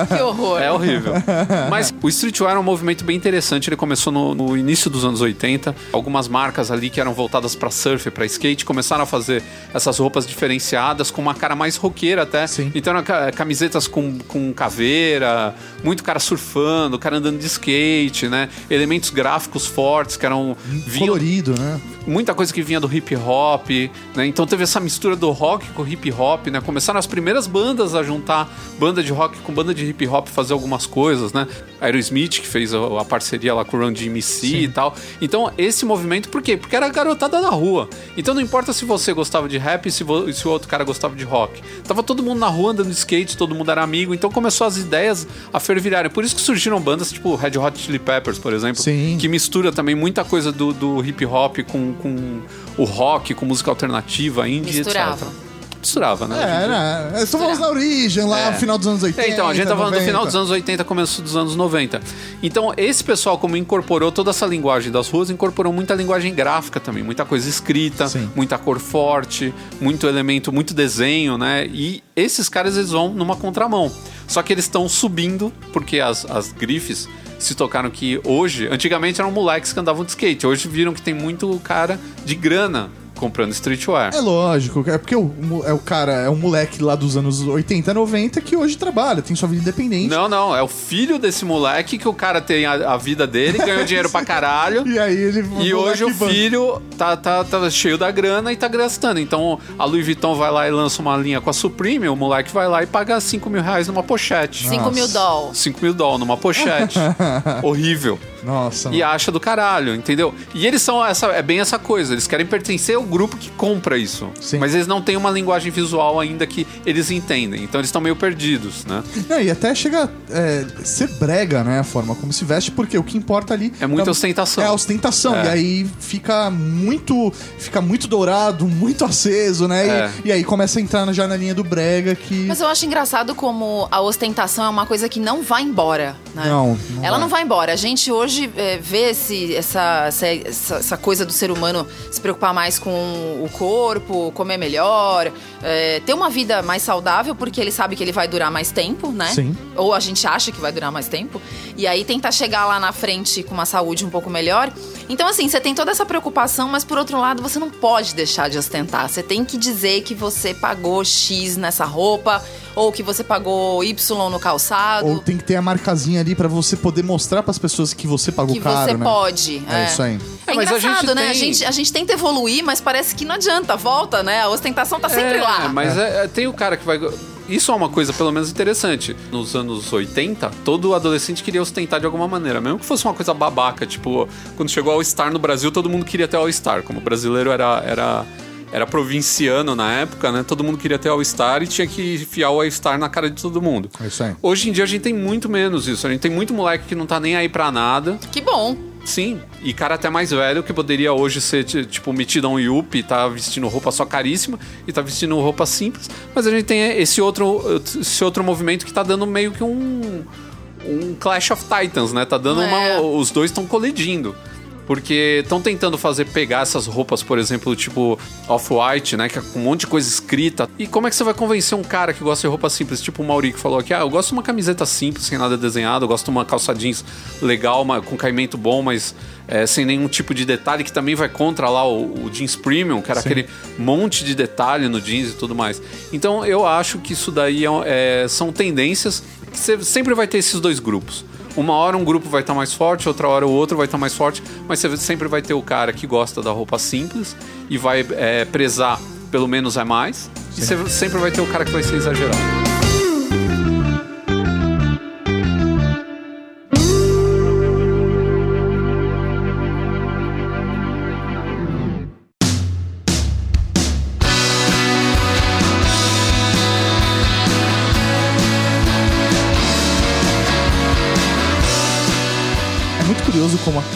Speaker 2: Que horror.
Speaker 1: É horrível. Mas o streetwear é um movimento bem interessante. Ele começou no, no início dos anos 80. Algumas marcas ali que eram voltadas para surf, para skate, começaram a fazer essas roupas diferenciadas com uma cara mais roqueira até.
Speaker 3: Sim.
Speaker 1: Então eram ca- camisetas com, com caveira, muito cara surfando, cara andando de skate, né? Elementos gráficos fortes que eram
Speaker 3: Colorido, né?
Speaker 1: muita coisa que vinha do hip hop, né? Então teve essa mistura do rock com hip hop, né? Começaram as primeiras bandas a juntar banda de rock com banda de hip hop, fazer algumas coisas, né? Aerosmith que fez a, a parceria lá com o Run DMC e tal. Então esse movimento, por quê? Porque era garotada na rua. Então não importa se você gostava de rap e se, se o outro cara gostava de rock. Tava todo mundo na rua andando de skate, todo mundo era amigo. Então começou as ideias a fervilharem. Por isso que surgiram bandas tipo Red Hot Chili Peppers, por exemplo,
Speaker 3: Sim.
Speaker 1: que mistura também muita coisa do, do hip hop com, com o rock, com música alternativa, indie,
Speaker 2: Misturava.
Speaker 1: etc. Misturava, né?
Speaker 3: É, né? Estamos na origem, lá
Speaker 1: É.
Speaker 3: no final dos anos 80.
Speaker 1: É, então, a gente tá falando do
Speaker 3: 90.
Speaker 1: final dos anos 80, começo dos anos 90. Então, esse pessoal, como incorporou toda essa linguagem das ruas, incorporou muita linguagem gráfica também, muita coisa escrita,
Speaker 3: Sim.
Speaker 1: muita cor forte, muito elemento, muito desenho, né? E esses caras, eles vão numa contramão. Só que eles estão subindo, porque as, as grifes se tocaram que hoje, antigamente eram moleques que andavam de skate, hoje viram que tem muito cara de grana comprando streetwear.
Speaker 3: É lógico, é porque o, é o cara, é um moleque lá dos anos 80, 90 que hoje trabalha, tem sua vida independente.
Speaker 1: Não, não, é o filho desse moleque que o cara tem a, a vida dele, ganhou dinheiro pra caralho.
Speaker 3: E aí ele.
Speaker 1: E hoje o filho tá, tá, tá cheio da grana e tá gastando. Então a Louis Vuitton vai lá e lança uma linha com a Supreme, o moleque vai lá e paga 5 mil reais numa pochete.
Speaker 2: 5 mil doll.
Speaker 1: 5 mil dólares numa pochete. Horrível.
Speaker 3: Nossa.
Speaker 1: E acha do caralho, entendeu? E eles são essa. É bem essa coisa. Eles querem pertencer ao grupo que compra isso.
Speaker 3: Sim.
Speaker 1: Mas eles não têm uma linguagem visual ainda que eles entendem. Então eles estão meio perdidos, né?
Speaker 3: Não, e até chega é, ser brega, né? A forma como se veste, porque o que importa ali.
Speaker 1: É muita ostentação.
Speaker 3: É a ostentação.
Speaker 1: É.
Speaker 3: E aí fica muito. Fica muito dourado, muito aceso, né?
Speaker 1: É.
Speaker 3: E, e aí começa a entrar na janelinha do brega que.
Speaker 2: Mas eu acho engraçado como a ostentação é uma coisa que não vai embora, né?
Speaker 3: Não, não
Speaker 2: Ela
Speaker 3: vai.
Speaker 2: não vai embora. A gente hoje é, vê esse, essa, essa, essa- coisa do ser humano se preocupar mais com o corpo, comer melhor, é, ter uma vida mais saudável, porque ele sabe que ele vai durar mais tempo, né?
Speaker 3: Sim.
Speaker 2: Ou a gente acha que vai durar mais tempo. E aí tentar chegar lá na frente com uma saúde um pouco melhor. Então, assim, você tem toda essa preocupação, mas por outro lado, você não pode deixar de ostentar. Você tem que dizer que você pagou X nessa roupa, ou que você pagou Y no calçado.
Speaker 3: Ou tem que ter a marcazinha ali pra você poder mostrar pras pessoas que você pagou
Speaker 2: que
Speaker 3: caro,
Speaker 2: você
Speaker 3: né?
Speaker 2: pode.
Speaker 3: É isso aí.
Speaker 2: É,
Speaker 1: É, mas a gente
Speaker 2: né?
Speaker 1: tem-
Speaker 2: A, gente, a gente tenta evoluir, mas parece que não adianta. Volta, né? A ostentação tá sempre
Speaker 1: é,
Speaker 2: lá.
Speaker 1: Mas é, é, tem o cara que vai. Isso é uma coisa, pelo menos, interessante. Nos anos 80, todo adolescente queria ostentar de alguma maneira. Mesmo que fosse uma coisa babaca. Tipo, quando chegou ao Star no Brasil, todo mundo queria ter All Star. Como o brasileiro era. era era provinciano na época, né? Todo mundo queria ter All-Star e tinha que enfiar o All-Star na cara de todo mundo.
Speaker 3: É isso aí.
Speaker 1: Hoje em dia a gente tem muito menos isso. A gente tem muito moleque que não tá nem aí pra nada.
Speaker 2: Que bom.
Speaker 1: Sim, e cara até mais velho que poderia hoje ser ti- tipo metido a um Yuppie, tá vestindo roupa só caríssima e tá vestindo roupa simples, mas a gente tem esse outro esse outro movimento que tá dando meio que um um Clash of Titans, né? Tá dando
Speaker 2: É.
Speaker 1: uma os dois estão colidindo. Porque estão tentando fazer pegar essas roupas, por exemplo, tipo off-white, né? Que é com um monte de coisa escrita. E como é que você vai convencer um cara que gosta de roupa simples? Tipo o Mauri que falou aqui: ah, eu gosto de uma camiseta simples, sem nada desenhado, eu gosto de uma calça jeans legal, uma- com caimento bom, mas é, sem nenhum tipo de detalhe, que também vai contra lá o, o jeans premium, que era
Speaker 3: Sim.
Speaker 1: aquele monte de detalhe no jeans e tudo mais. Então eu acho que isso daí é- é- são tendências que você sempre vai ter esses dois grupos. Uma hora um grupo vai estar mais forte, outra hora o outro vai estar mais forte, mas você sempre vai ter o cara que gosta da roupa simples e vai é, prezar pelo menos é mais, e você sempre vai ter o cara que vai ser exagerado.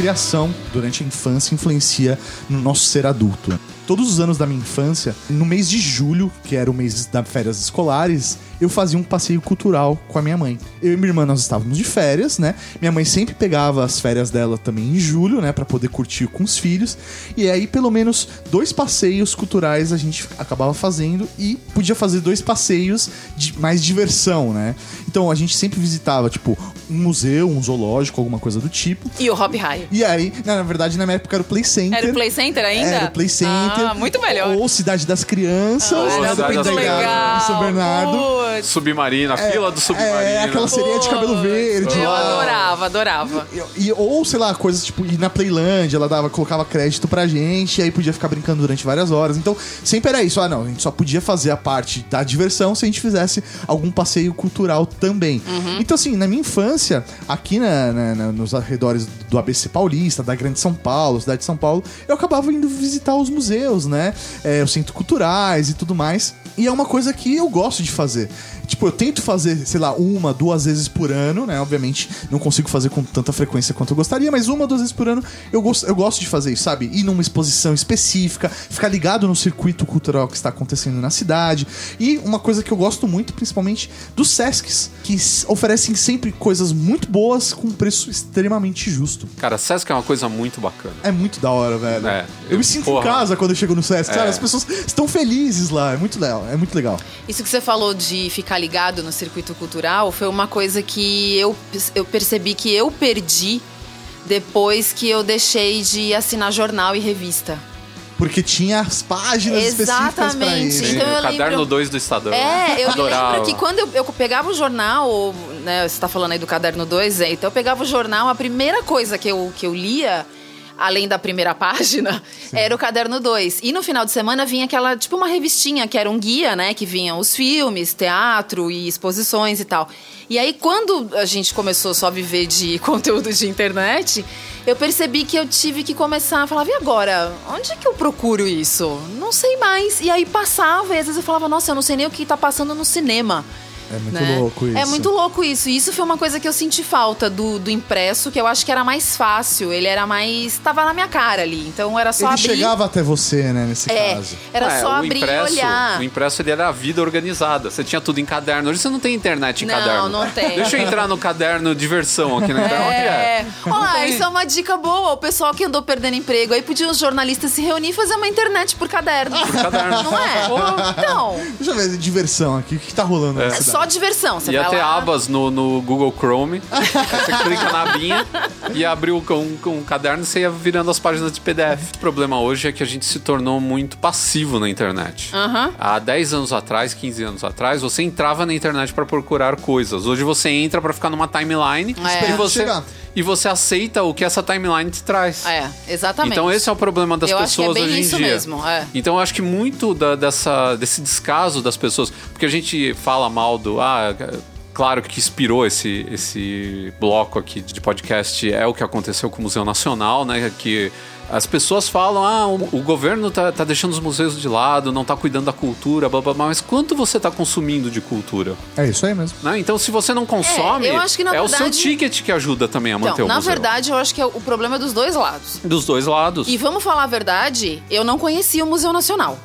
Speaker 3: Criação durante a infância influencia no nosso ser adulto. Todos os anos da minha infância, no mês de julho, que era o mês das férias escolares, eu fazia um passeio cultural com a minha mãe. Eu e minha irmã nós estávamos de férias, né? Minha mãe sempre pegava as férias dela também em julho, né, Pra poder curtir com os filhos. E aí pelo menos dois passeios culturais a gente acabava fazendo e podia fazer dois passeios de mais diversão, né? Então a gente sempre visitava tipo um museu, um zoológico, alguma coisa do tipo.
Speaker 2: E o Hop High.
Speaker 3: E aí, na na verdade, na minha época era o Play Center.
Speaker 2: Era o Play Center ainda?
Speaker 3: Era o Play Center.
Speaker 2: Ah, muito melhor.
Speaker 3: Ou Cidade das Crianças,
Speaker 1: Ah,
Speaker 3: né?
Speaker 1: Cidade das Crianças.
Speaker 3: São Bernardo.
Speaker 2: Putz,
Speaker 1: Submarino, a fila do submarino.
Speaker 3: É, aquela sereia de cabelo verde.
Speaker 2: Eu
Speaker 3: lá.
Speaker 2: adorava, adorava.
Speaker 3: E, e- ou, sei lá, coisas tipo, ir na Playland, ela dava, colocava crédito pra gente, e aí podia ficar brincando durante várias horas. Então, sempre era isso. Ah, não, a gente só podia fazer a parte da diversão se a gente fizesse algum passeio cultural também. Então, assim, na minha infância, aqui na- na- na- nos arredores do ABC Paulista, da Grande São Paulo, cidade de São Paulo, eu acabava indo visitar os museus, né? É, os centros culturais e tudo mais. E é uma coisa que eu gosto de fazer. Tipo, eu tento fazer, sei lá, uma, duas vezes por ano, né? Obviamente, não consigo fazer com tanta frequência quanto eu gostaria, mas uma, duas vezes por ano eu gosto, eu gosto de fazer isso, sabe? Ir numa exposição específica, ficar ligado no circuito cultural que está acontecendo na cidade. E uma coisa que eu gosto muito, principalmente, dos Sescs, que oferecem sempre coisas muito boas com um preço extremamente justo.
Speaker 1: Cara, Sesc é uma coisa muito bacana.
Speaker 3: É muito da hora, velho.
Speaker 1: É,
Speaker 3: eu me sinto
Speaker 1: porra.
Speaker 3: em casa quando eu chego no Sesc, sabe?
Speaker 1: É.
Speaker 3: As pessoas estão felizes lá, é muito legal, é muito legal.
Speaker 2: Isso que você falou de ficar ligado no circuito cultural foi uma coisa que eu, eu percebi que eu perdi depois que eu deixei de assinar jornal e revista.
Speaker 3: Porque tinha as páginas específicas pra
Speaker 2: Exatamente.
Speaker 3: isso.
Speaker 2: Então eu
Speaker 1: o caderno
Speaker 2: lembro-
Speaker 1: 2 do Estadão.
Speaker 2: É, eu
Speaker 1: Adorava.
Speaker 2: lembro que quando eu, eu pegava o jornal, ou, né, você tá falando aí do caderno 2, é, então eu pegava o jornal, a primeira coisa que eu, que eu lia, além da primeira página, era o caderno 2. E no final de semana vinha aquela, tipo uma revistinha, que era um guia, né, que vinham os filmes, teatro e exposições e tal. E aí, quando a gente começou só a viver de conteúdo de internet, eu percebi que eu tive que começar a falar, e agora? Onde é que eu procuro isso? Não sei mais. E aí passava, e às vezes eu falava, nossa, eu não sei nem o que tá passando no cinema.
Speaker 3: É muito
Speaker 2: né?
Speaker 3: louco isso.
Speaker 2: É muito louco isso. E isso foi uma coisa que eu senti falta do, do impresso, que eu acho que era mais fácil. Ele era mais. tava na minha cara ali. Então era só
Speaker 3: Ele
Speaker 2: abrir.
Speaker 3: chegava até você, né, nesse
Speaker 2: É,
Speaker 3: caso.
Speaker 2: era
Speaker 1: É,
Speaker 2: só abrir
Speaker 1: impresso,
Speaker 2: e olhar.
Speaker 1: O impresso ele era a vida organizada. Você tinha tudo em caderno. Hoje você não tem internet em
Speaker 2: Não,
Speaker 1: caderno.
Speaker 2: não tem.
Speaker 1: Deixa eu entrar no caderno diversão aqui na internet. Onde é?
Speaker 2: É, olha lá,
Speaker 1: tem.
Speaker 2: isso é uma dica boa. O pessoal que andou perdendo emprego, aí podiam os jornalistas se reunir e fazer uma internet por caderno.
Speaker 1: caderno.
Speaker 2: Não é? Então,
Speaker 3: Deixa eu ver, diversão aqui. O que, que tá rolando
Speaker 2: é
Speaker 3: cidade?
Speaker 2: só diversão. Você
Speaker 1: Ia
Speaker 2: vai
Speaker 1: ter
Speaker 2: lá.
Speaker 1: abas no, no Google Chrome. você clica na abinha e abriu com um, um caderno e você ia virando as páginas de PDF. O problema hoje é que a gente se tornou muito passivo na internet.
Speaker 2: Aham.
Speaker 1: Há 10 anos atrás, 15 anos atrás, você entrava na internet para procurar coisas. Hoje você entra para ficar numa timeline
Speaker 2: É.
Speaker 1: e, você,
Speaker 3: Chegar.
Speaker 1: E você aceita o que essa timeline te traz.
Speaker 2: É, exatamente.
Speaker 1: Então esse é o problema das
Speaker 2: Eu é
Speaker 1: pessoas
Speaker 2: bem
Speaker 1: hoje em
Speaker 2: isso
Speaker 1: dia.
Speaker 2: mesmo, é.
Speaker 1: Então eu acho que muito da- dessa, desse descaso das pessoas, porque a gente fala mal do ah, claro que inspirou esse, esse bloco aqui de podcast é o que aconteceu com o Museu Nacional, né? Que as pessoas falam, ah, o, o governo tá, tá deixando os museus de lado, não tá cuidando da cultura, blá, blá, blá, mas quanto você tá consumindo de cultura?
Speaker 3: É isso aí mesmo.
Speaker 1: Né? Então, se você não consome,
Speaker 2: eu acho que, na
Speaker 1: é o seu
Speaker 2: verdade-
Speaker 1: ticket que ajuda também a manter
Speaker 2: Então,
Speaker 1: o
Speaker 2: na
Speaker 1: museu.
Speaker 2: verdade, eu acho que é o problema é dos dois lados.
Speaker 1: Dos dois lados.
Speaker 2: E vamos falar a verdade, eu não conhecia o Museu Nacional.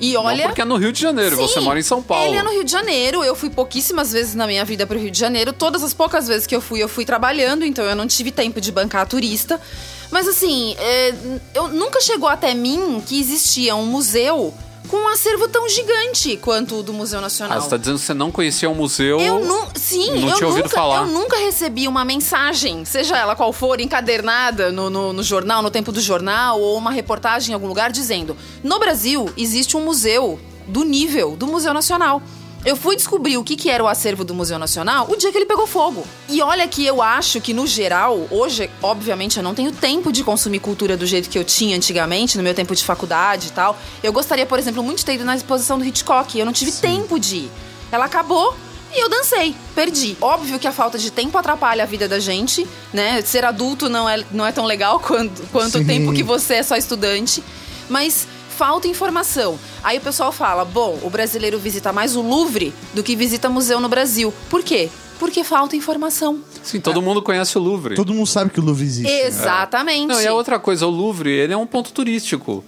Speaker 2: E
Speaker 1: Não
Speaker 2: olha.
Speaker 1: porque é no Rio de Janeiro,
Speaker 2: Sim,
Speaker 1: você mora em São Paulo.
Speaker 2: Ele é no Rio de Janeiro. Eu fui pouquíssimas vezes na minha vida pro Rio de Janeiro. Todas as poucas vezes que eu fui, eu fui trabalhando, então eu não tive tempo de bancar turista. Mas assim, é, eu nunca chegou até mim que existia um museu com um acervo tão gigante quanto o do Museu Nacional.
Speaker 1: Ah, você tá dizendo que você não conhecia o museu.
Speaker 2: Eu não, sim,
Speaker 1: não
Speaker 2: eu,
Speaker 1: tinha ouvido
Speaker 2: nunca,
Speaker 1: falar.
Speaker 2: eu nunca recebi uma mensagem, seja ela qual for, encadernada no, no, no jornal, no tempo do jornal, ou uma reportagem em algum lugar dizendo: no Brasil existe um museu do nível do Museu Nacional. Eu fui descobrir o que, que era o acervo do Museu Nacional o dia que ele pegou fogo. E olha que eu acho que, no geral, hoje, obviamente, eu não tenho tempo de consumir cultura do jeito que eu tinha antigamente, no meu tempo de faculdade e tal. Eu gostaria, por exemplo, muito de ter ido na exposição do Hitchcock. Eu não tive tempo de ir. Ela acabou e eu dancei, perdi. Óbvio que a falta de tempo atrapalha a vida da gente, né? Ser adulto não é, não é tão legal quanto, quanto o
Speaker 3: Sim.
Speaker 2: tempo que você é só estudante. Mas falta informação. Aí o pessoal fala: bom, o brasileiro visita mais o Louvre do que visita museu no Brasil. Por quê? Porque falta informação.
Speaker 1: Sim, todo mundo conhece o Louvre.
Speaker 3: Todo mundo sabe que o Louvre existe. né?
Speaker 2: Exatamente.
Speaker 1: Não, e a outra coisa, o Louvre, ele é um ponto turístico.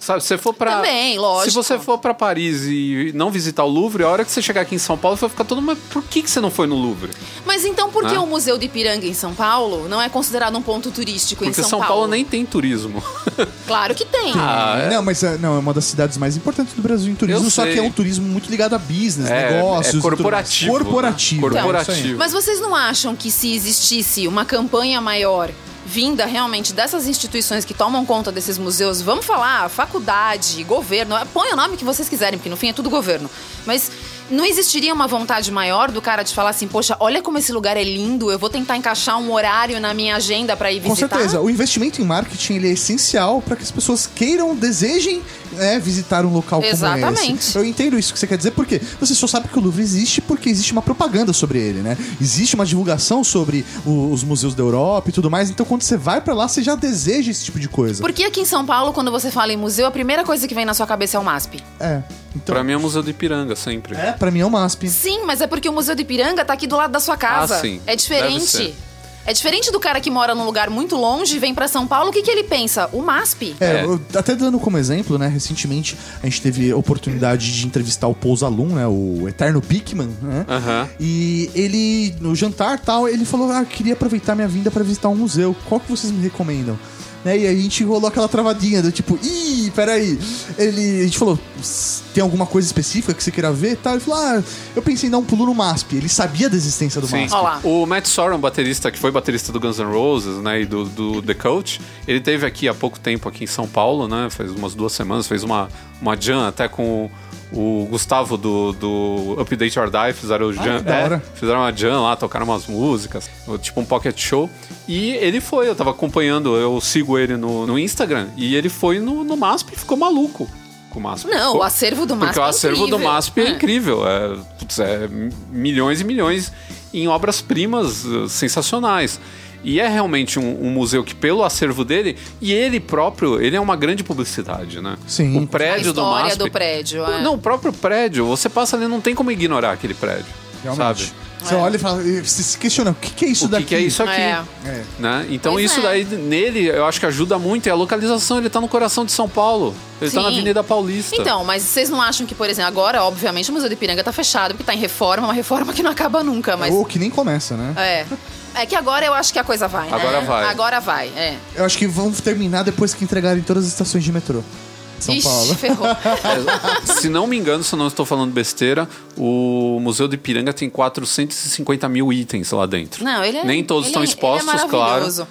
Speaker 1: Sabe, se você for pra.
Speaker 2: Também, lógico.
Speaker 1: Se você for pra Paris e não visitar o Louvre, a hora que você chegar aqui em São Paulo, vai ficar todo mundo. Mas por que, que você não foi no Louvre?
Speaker 2: Mas então por que
Speaker 1: Ah.
Speaker 2: o Museu de Ipiranga em São Paulo não é considerado um ponto turístico em
Speaker 1: Porque
Speaker 2: São,
Speaker 1: São Paulo nem tem turismo.
Speaker 2: Claro que tem.
Speaker 1: Ah, é?
Speaker 3: Não, mas é, não, é uma das cidades mais importantes do Brasil em turismo,
Speaker 1: Eu
Speaker 3: só
Speaker 1: sei.
Speaker 3: que é um turismo muito ligado a business,
Speaker 1: É,
Speaker 3: negócios.
Speaker 1: é
Speaker 3: e tudo mais.
Speaker 1: corporativo, né?
Speaker 3: Corporativo.
Speaker 1: Corporativo.
Speaker 3: é isso aí.
Speaker 2: Mas vocês não acham que se existisse uma campanha maior vinda realmente dessas instituições que tomam conta desses museus, vamos falar faculdade, governo, põe o nome que vocês quiserem, porque no fim é tudo governo. Mas não existiria uma vontade maior do cara de falar assim, poxa, olha como esse lugar é lindo, eu vou tentar encaixar um horário na minha agenda pra ir
Speaker 3: Com
Speaker 2: visitar?
Speaker 3: certeza, o investimento em marketing ele é essencial para que as pessoas queiram, desejem né, visitar um local como
Speaker 2: Exatamente.
Speaker 3: esse. Eu entendo isso que você quer dizer, porque você só sabe que o Louvre existe porque existe uma propaganda sobre ele, né? Existe uma divulgação sobre o- os museus da Europa e tudo mais. Então, quando você vai para lá, você já deseja esse tipo de coisa.
Speaker 2: Porque aqui em São Paulo, quando você fala em museu, a primeira coisa que vem na sua cabeça é o MASP.
Speaker 3: É. Então,
Speaker 1: Pra mim é o Museu do Ipiranga, sempre.
Speaker 3: é, pra mim é o MASP.
Speaker 2: Sim, mas é porque o Museu do Ipiranga tá aqui do lado da sua casa.
Speaker 1: Ah, sim.
Speaker 2: É
Speaker 1: Deve
Speaker 2: diferente.
Speaker 1: ser.
Speaker 2: É diferente do cara que mora num lugar muito longe e vem pra São Paulo. O que, que ele pensa? O MASP.
Speaker 3: É,
Speaker 1: É.
Speaker 3: eu- até dando como exemplo, né, recentemente a gente teve a oportunidade de entrevistar o Paul Zalum, né, o eterno Pickman, né?
Speaker 1: Aham.
Speaker 3: E ele, no jantar tal, ele falou: Ah, queria aproveitar minha vinda pra visitar um museu. Qual que vocês me recomendam? Né, e aí a gente rolou aquela travadinha do tipo, ih, peraí. Ele, a gente falou, "S- tem alguma coisa específica que você queira ver? Tal. Ele falou, ah, eu pensei em dar um pulo no MASP. Ele sabia da existência do
Speaker 1: Sim.
Speaker 3: MASP.
Speaker 2: Ó lá.
Speaker 1: O Matt Sorum, baterista, que foi baterista do Guns N' Roses, né, e do, do The Coach, ele teve aqui há pouco tempo aqui em São Paulo, né, faz umas duas semanas, fez uma, uma jam até com o, o Gustavo do, do Update or Die, fizeram o jam,
Speaker 3: que da
Speaker 1: é, fizeram uma jam lá, tocaram umas músicas, tipo um pocket show, e ele foi, eu tava acompanhando, eu sigo ele no, no Instagram, e ele foi no, no MASP e ficou maluco com o MASP.
Speaker 2: Não,
Speaker 1: Ficou-
Speaker 2: o acervo do MASP
Speaker 1: Porque o
Speaker 2: é
Speaker 1: acervo do
Speaker 2: incrível.
Speaker 1: MASP é,
Speaker 2: É.
Speaker 1: incrível. É, putz, é milhões e milhões em obras-primas eh, sensacionais. E é realmente um, um museu que, pelo acervo dele, e ele próprio, ele é uma grande publicidade, né?
Speaker 3: Sim.
Speaker 1: O prédio
Speaker 2: A
Speaker 1: do
Speaker 2: história
Speaker 1: MASP.
Speaker 2: do prédio, é.
Speaker 1: Não, o próprio prédio, você passa ali, não tem como ignorar aquele prédio.
Speaker 3: Realmente.
Speaker 1: Sabe?
Speaker 3: Você olha e fala, você se questiona, o que, que é isso
Speaker 1: o que,
Speaker 3: daqui?
Speaker 1: que é isso aqui?
Speaker 2: É.
Speaker 3: É.
Speaker 1: Né? Então
Speaker 2: Pois
Speaker 1: isso
Speaker 2: é.
Speaker 1: daí nele eu acho que ajuda muito. E a localização, ele tá no coração de São Paulo. Ele tá na
Speaker 2: Sim.
Speaker 1: Avenida Paulista.
Speaker 2: Então, mas vocês não acham que, por exemplo, agora, obviamente, o Museu do Ipiranga tá fechado, porque tá em reforma, uma reforma que não acaba nunca, mas.
Speaker 3: Ou que nem começa, né?
Speaker 2: É. É que agora eu acho que a coisa vai, né?
Speaker 1: Agora vai.
Speaker 2: Agora vai, é.
Speaker 3: Eu acho que vão terminar depois que entregarem todas as estações de metrô. De São
Speaker 2: Ixi,
Speaker 3: Paulo.
Speaker 2: ferrou.
Speaker 1: É, se não me engano, se eu não estou falando besteira, o Museu do Ipiranga tem 450 mil itens lá dentro.
Speaker 2: Não, ele é.
Speaker 1: Nem todos
Speaker 2: ele
Speaker 1: estão
Speaker 2: é-
Speaker 1: expostos,
Speaker 2: ele é
Speaker 1: claro.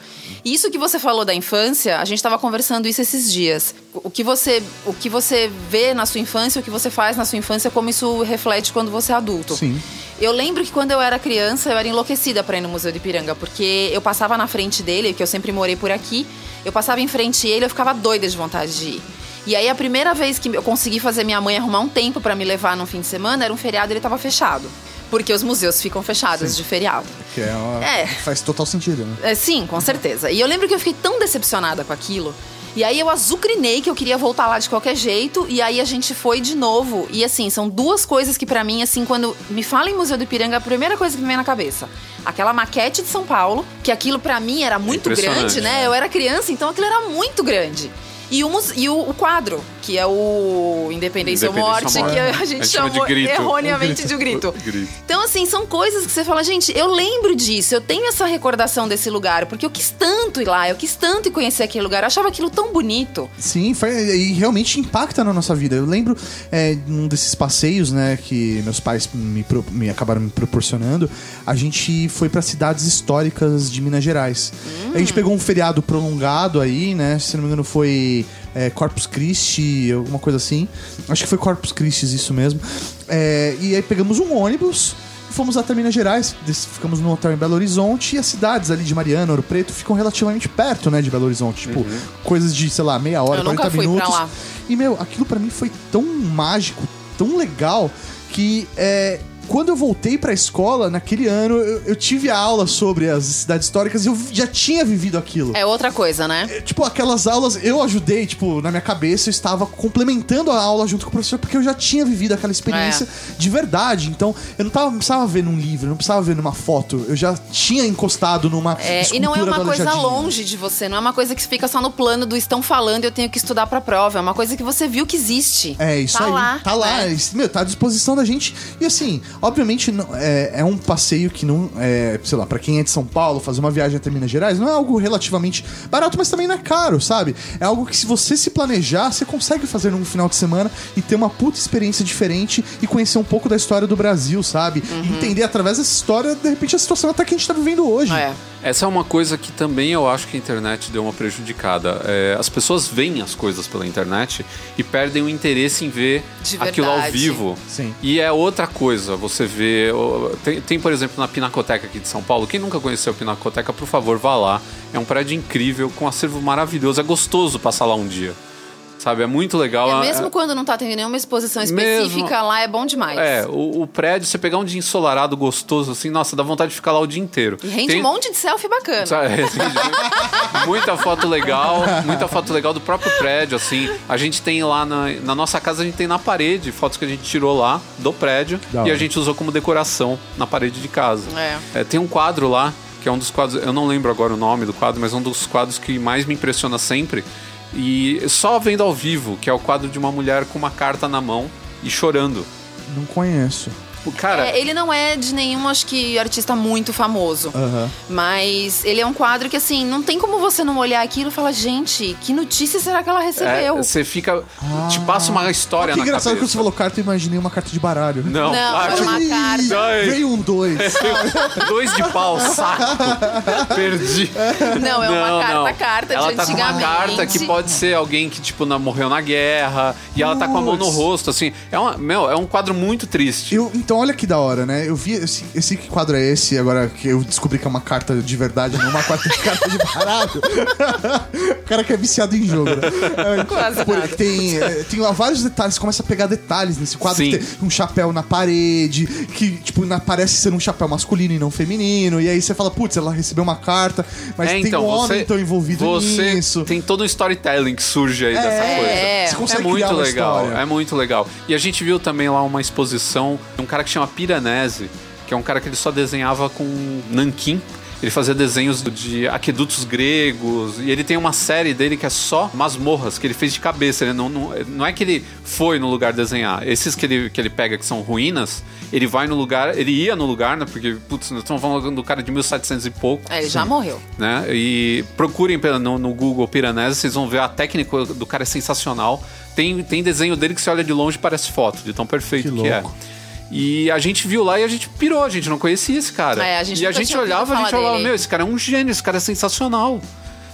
Speaker 2: Isso que você falou da infância, a gente estava conversando isso esses dias. O que você, o que você vê na sua infância, o que você faz na sua infância, como isso reflete quando você é adulto.
Speaker 3: Sim.
Speaker 2: Eu lembro que quando eu era criança, eu era enlouquecida pra ir no Museu do Ipiranga, porque eu passava na frente dele, que eu sempre morei por aqui, eu passava em frente a ele, eu ficava doida de vontade de ir. E aí a primeira vez que eu consegui fazer minha mãe arrumar um tempo pra me levar no fim de semana, era um feriado e ele tava fechado. Porque os museus ficam fechados de feriado.
Speaker 3: Que é uma-
Speaker 2: É.
Speaker 3: Faz total sentido, né?
Speaker 2: É, sim, com certeza. E eu lembro que eu fiquei tão decepcionada com aquilo. E aí eu azucrinei que eu queria voltar lá de qualquer jeito. E aí a gente foi de novo. E assim, são duas coisas que pra mim, assim, quando me fala em Museu do Ipiranga, a primeira coisa que me vem na cabeça. Aquela maquete de São Paulo, que aquilo pra mim era muito
Speaker 1: Impressionante,
Speaker 2: grande, né? Eu era criança, então aquilo era muito grande. E, o, muse- e o, o quadro, que é o Independência, ou
Speaker 1: Independência
Speaker 2: Morte,
Speaker 1: ou
Speaker 2: que
Speaker 1: Morte.
Speaker 2: a gente
Speaker 1: A gente chama de
Speaker 2: chamou
Speaker 1: grito.
Speaker 2: erroneamente de grito.
Speaker 1: Grito.
Speaker 2: Então, assim, são coisas que você fala, gente, eu lembro disso, eu tenho essa recordação desse lugar, porque eu quis tanto ir lá, eu quis tanto ir conhecer aquele lugar, eu achava aquilo tão bonito.
Speaker 3: Sim, foi- e realmente impacta na nossa vida. Eu lembro é, num desses passeios, né, que meus pais me, pro- me acabaram me proporcionando, a gente foi para cidades históricas de Minas Gerais. A gente pegou um feriado prolongado aí, né? Se não me engano foi é, Corpus Christi, alguma coisa assim. Acho que foi Corpus Christi isso mesmo. É, e aí pegamos um ônibus e fomos até Minas Gerais, ficamos num hotel em Belo Horizonte e as cidades ali de Mariana, Ouro Preto ficam relativamente perto, né, de Belo Horizonte, tipo, coisas de, sei lá, meia hora,
Speaker 2: Eu nunca
Speaker 3: 40
Speaker 2: fui pra
Speaker 3: minutos.
Speaker 2: lá.
Speaker 3: E meu, aquilo pra mim foi tão mágico, tão legal que é quando eu voltei pra escola, naquele ano, eu, eu tive a aula sobre as cidades históricas e eu já tinha vivido aquilo.
Speaker 2: É outra coisa, né?
Speaker 3: É, Tipo, aquelas aulas, eu ajudei, tipo, na minha cabeça, eu estava complementando a aula junto com o professor, porque eu já tinha vivido aquela experiência
Speaker 2: É.
Speaker 3: de verdade. Então, eu não, tava, não precisava ver num livro, não precisava ver numa foto. Eu já tinha encostado numa.
Speaker 2: É, e não é uma coisa longe de você, não é uma coisa que fica só no plano do estão falando e eu tenho que estudar pra prova. É uma coisa que você viu que existe.
Speaker 3: É, isso
Speaker 2: tá
Speaker 3: aí.
Speaker 2: Lá,
Speaker 3: tá lá.
Speaker 2: né?
Speaker 3: Meu, tá à disposição da gente. E assim, obviamente, não- é, é um passeio que não. É, sei lá, pra quem é de São Paulo, fazer uma viagem até Minas Gerais não é algo relativamente barato, mas também não é caro, sabe? É algo que se você se planejar, você consegue fazer num final de semana e ter uma puta experiência diferente e conhecer um pouco da história do Brasil, sabe?
Speaker 2: Uhum.
Speaker 3: Entender através dessa história, de repente, a situação até que a gente tá vivendo hoje.
Speaker 2: É.
Speaker 1: Essa é uma coisa que também eu acho que a internet deu uma prejudicada. É, as pessoas veem as coisas pela internet e perdem o interesse em ver
Speaker 2: De
Speaker 1: aquilo ao vivo.
Speaker 3: Sim.
Speaker 1: E é outra coisa, você vê. Tem, tem, por exemplo, na Pinacoteca aqui de São Paulo. Quem nunca conheceu a Pinacoteca, por favor, vá lá. É um prédio incrível, com um acervo maravilhoso. É gostoso passar lá um dia. Sabe? É muito legal.
Speaker 2: É, mesmo quando não tá tendo nenhuma exposição específica
Speaker 1: Mesmo-
Speaker 2: lá, é bom demais.
Speaker 1: É, o, o prédio, você pegar um dia ensolarado, gostoso, assim, nossa, dá vontade de ficar lá o dia inteiro.
Speaker 2: E rende
Speaker 1: Tem-
Speaker 2: um monte de selfie bacana.
Speaker 1: Sabe, muita foto legal, muita foto legal do próprio prédio, assim. A gente tem lá na, na nossa casa, a gente tem na parede fotos que a gente tirou lá do prédio
Speaker 3: Da
Speaker 1: e
Speaker 3: hora.
Speaker 1: a gente usou como decoração na parede de casa.
Speaker 2: É.
Speaker 1: É, tem um quadro lá, que é um dos quadros, eu não lembro agora o nome do quadro, mas é um dos quadros que mais me impressiona sempre. E só vendo ao vivo, que é o quadro de uma mulher com uma carta na mão e chorando.
Speaker 3: Não conheço.
Speaker 1: O Cara,
Speaker 2: É, ele não é de nenhum, acho que, artista muito famoso. Mas ele é um quadro que, assim, não tem como você não olhar aquilo e falar, gente, que notícia será que ela
Speaker 1: é,
Speaker 2: recebeu?
Speaker 1: você fica. Te passa uma história
Speaker 3: Ah, que
Speaker 1: na
Speaker 3: engraçado
Speaker 1: cabeça.
Speaker 3: quando você falou carta, eu imaginei uma carta de baralho.
Speaker 1: Não,
Speaker 2: Não,
Speaker 1: ah,
Speaker 2: foi uma
Speaker 3: Ih,
Speaker 2: carta.
Speaker 3: Veio um dois.
Speaker 1: Dois de pau, saco. Perdi.
Speaker 2: Não, é uma carta-carta de
Speaker 1: Ela tá com uma
Speaker 2: antigamente.
Speaker 1: carta que pode ser alguém que, tipo, na- morreu na guerra. E ela tá com a mão no
Speaker 3: Putz.
Speaker 1: rosto, assim. É, uma, meu, é um quadro muito triste.
Speaker 3: Eu, então, olha que da hora, né? Eu vi esse, esse que quadro é esse, agora que eu descobri que é uma carta de verdade, não uma carta, carta de baralho. o cara que é viciado em jogo, né? É,
Speaker 2: Quase
Speaker 3: por-
Speaker 2: nada.
Speaker 3: tem, é, tem lá vários detalhes, você começa a pegar detalhes nesse quadro.
Speaker 1: Sim.
Speaker 3: que Tem um chapéu na parede, que, tipo, na, parece ser um chapéu masculino e não feminino. E aí você fala, putz, ela recebeu uma carta, mas
Speaker 1: É,
Speaker 3: tem
Speaker 1: então,
Speaker 3: um homem
Speaker 1: você-
Speaker 3: então envolvido
Speaker 1: Você
Speaker 3: nisso.
Speaker 1: tem todo um storytelling que surge aí dessa
Speaker 2: É,
Speaker 1: coisa.
Speaker 3: Você consegue
Speaker 1: é muito legal,
Speaker 3: história.
Speaker 1: é muito legal. E a gente viu também lá uma exposição de um cara que chama Piranesi, que é um cara que ele só desenhava com nanquim. Ele fazia desenhos de aquedutos gregos. E ele tem uma série dele que é só masmorras, que ele fez de cabeça. Ele não, não, não é que ele foi no lugar desenhar. Esses que ele, que ele pega, que são ruínas, ele vai no lugar. Ele ia no lugar, né? Porque, putz, nós estamos falando do cara de 1700 e pouco
Speaker 2: É, ele já morreu.
Speaker 1: né? E procurem no, no Google Piranesi, vocês vão ver a técnica do cara é sensacional. Tem, tem desenho dele que você olha de longe e parece foto, de tão perfeito
Speaker 3: Que
Speaker 1: que, é. E a gente viu lá e a gente pirou, a gente não conhecia esse cara.
Speaker 2: É, a gente
Speaker 1: e a gente olhava, a gente olhava,
Speaker 2: dele.
Speaker 1: meu, esse cara é um gênio, esse cara é sensacional.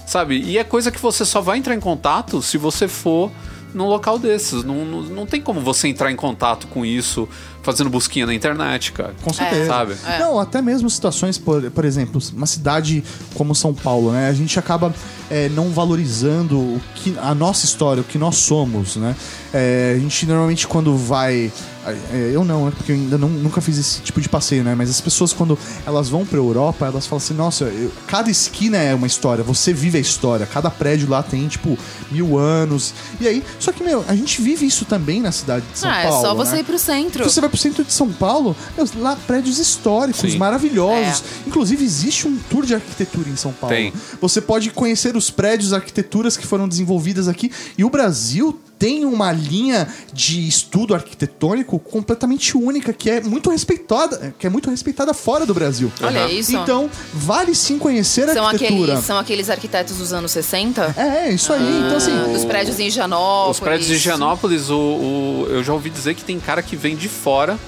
Speaker 1: Sabe? E é coisa que você só vai entrar em contato se você for num local desses. Não, não, não tem como você entrar em contato com isso fazendo busquinha na internet, cara.
Speaker 3: Com certeza.
Speaker 1: Sabe?
Speaker 2: É.
Speaker 3: Não, até mesmo situações, por, por exemplo, uma cidade como São Paulo, né? A gente acaba é, não valorizando o que, a nossa história, o que nós somos, né? É, a gente normalmente quando vai. é, eu não, né? Porque eu ainda não- nunca fiz esse tipo de passeio, né? Mas as pessoas, quando elas vão pra Europa, elas falam assim: nossa, eu- cada esquina é uma história, você vive a história, cada prédio lá tem, tipo, mil anos. E aí, só que, meu, a gente vive isso também na cidade de São
Speaker 2: ah,
Speaker 3: Paulo.
Speaker 2: é só você
Speaker 3: né?
Speaker 2: ir pro centro.
Speaker 3: Você vai pro centro de São Paulo, meu, lá prédios históricos,
Speaker 1: Sim.
Speaker 3: maravilhosos. Inclusive, existe um tour de arquitetura em São Paulo.
Speaker 1: Tem.
Speaker 3: Você pode conhecer os prédios, arquiteturas que foram desenvolvidas aqui. E o Brasil tem uma linha de estudo arquitetônico completamente única, que é muito respeitada, que é muito respeitada fora do Brasil.
Speaker 2: Olha
Speaker 1: Aham.
Speaker 2: isso.
Speaker 3: Então, vale sim conhecer a
Speaker 2: são,
Speaker 3: arquitetura.
Speaker 2: aqueles, são aqueles arquitetos dos anos 60?
Speaker 3: É, isso aí. então, assim,
Speaker 2: Dos prédios em Higienópolis.
Speaker 1: Os prédios de Higienópolis, o, o- eu já ouvi dizer que tem cara que vem de fora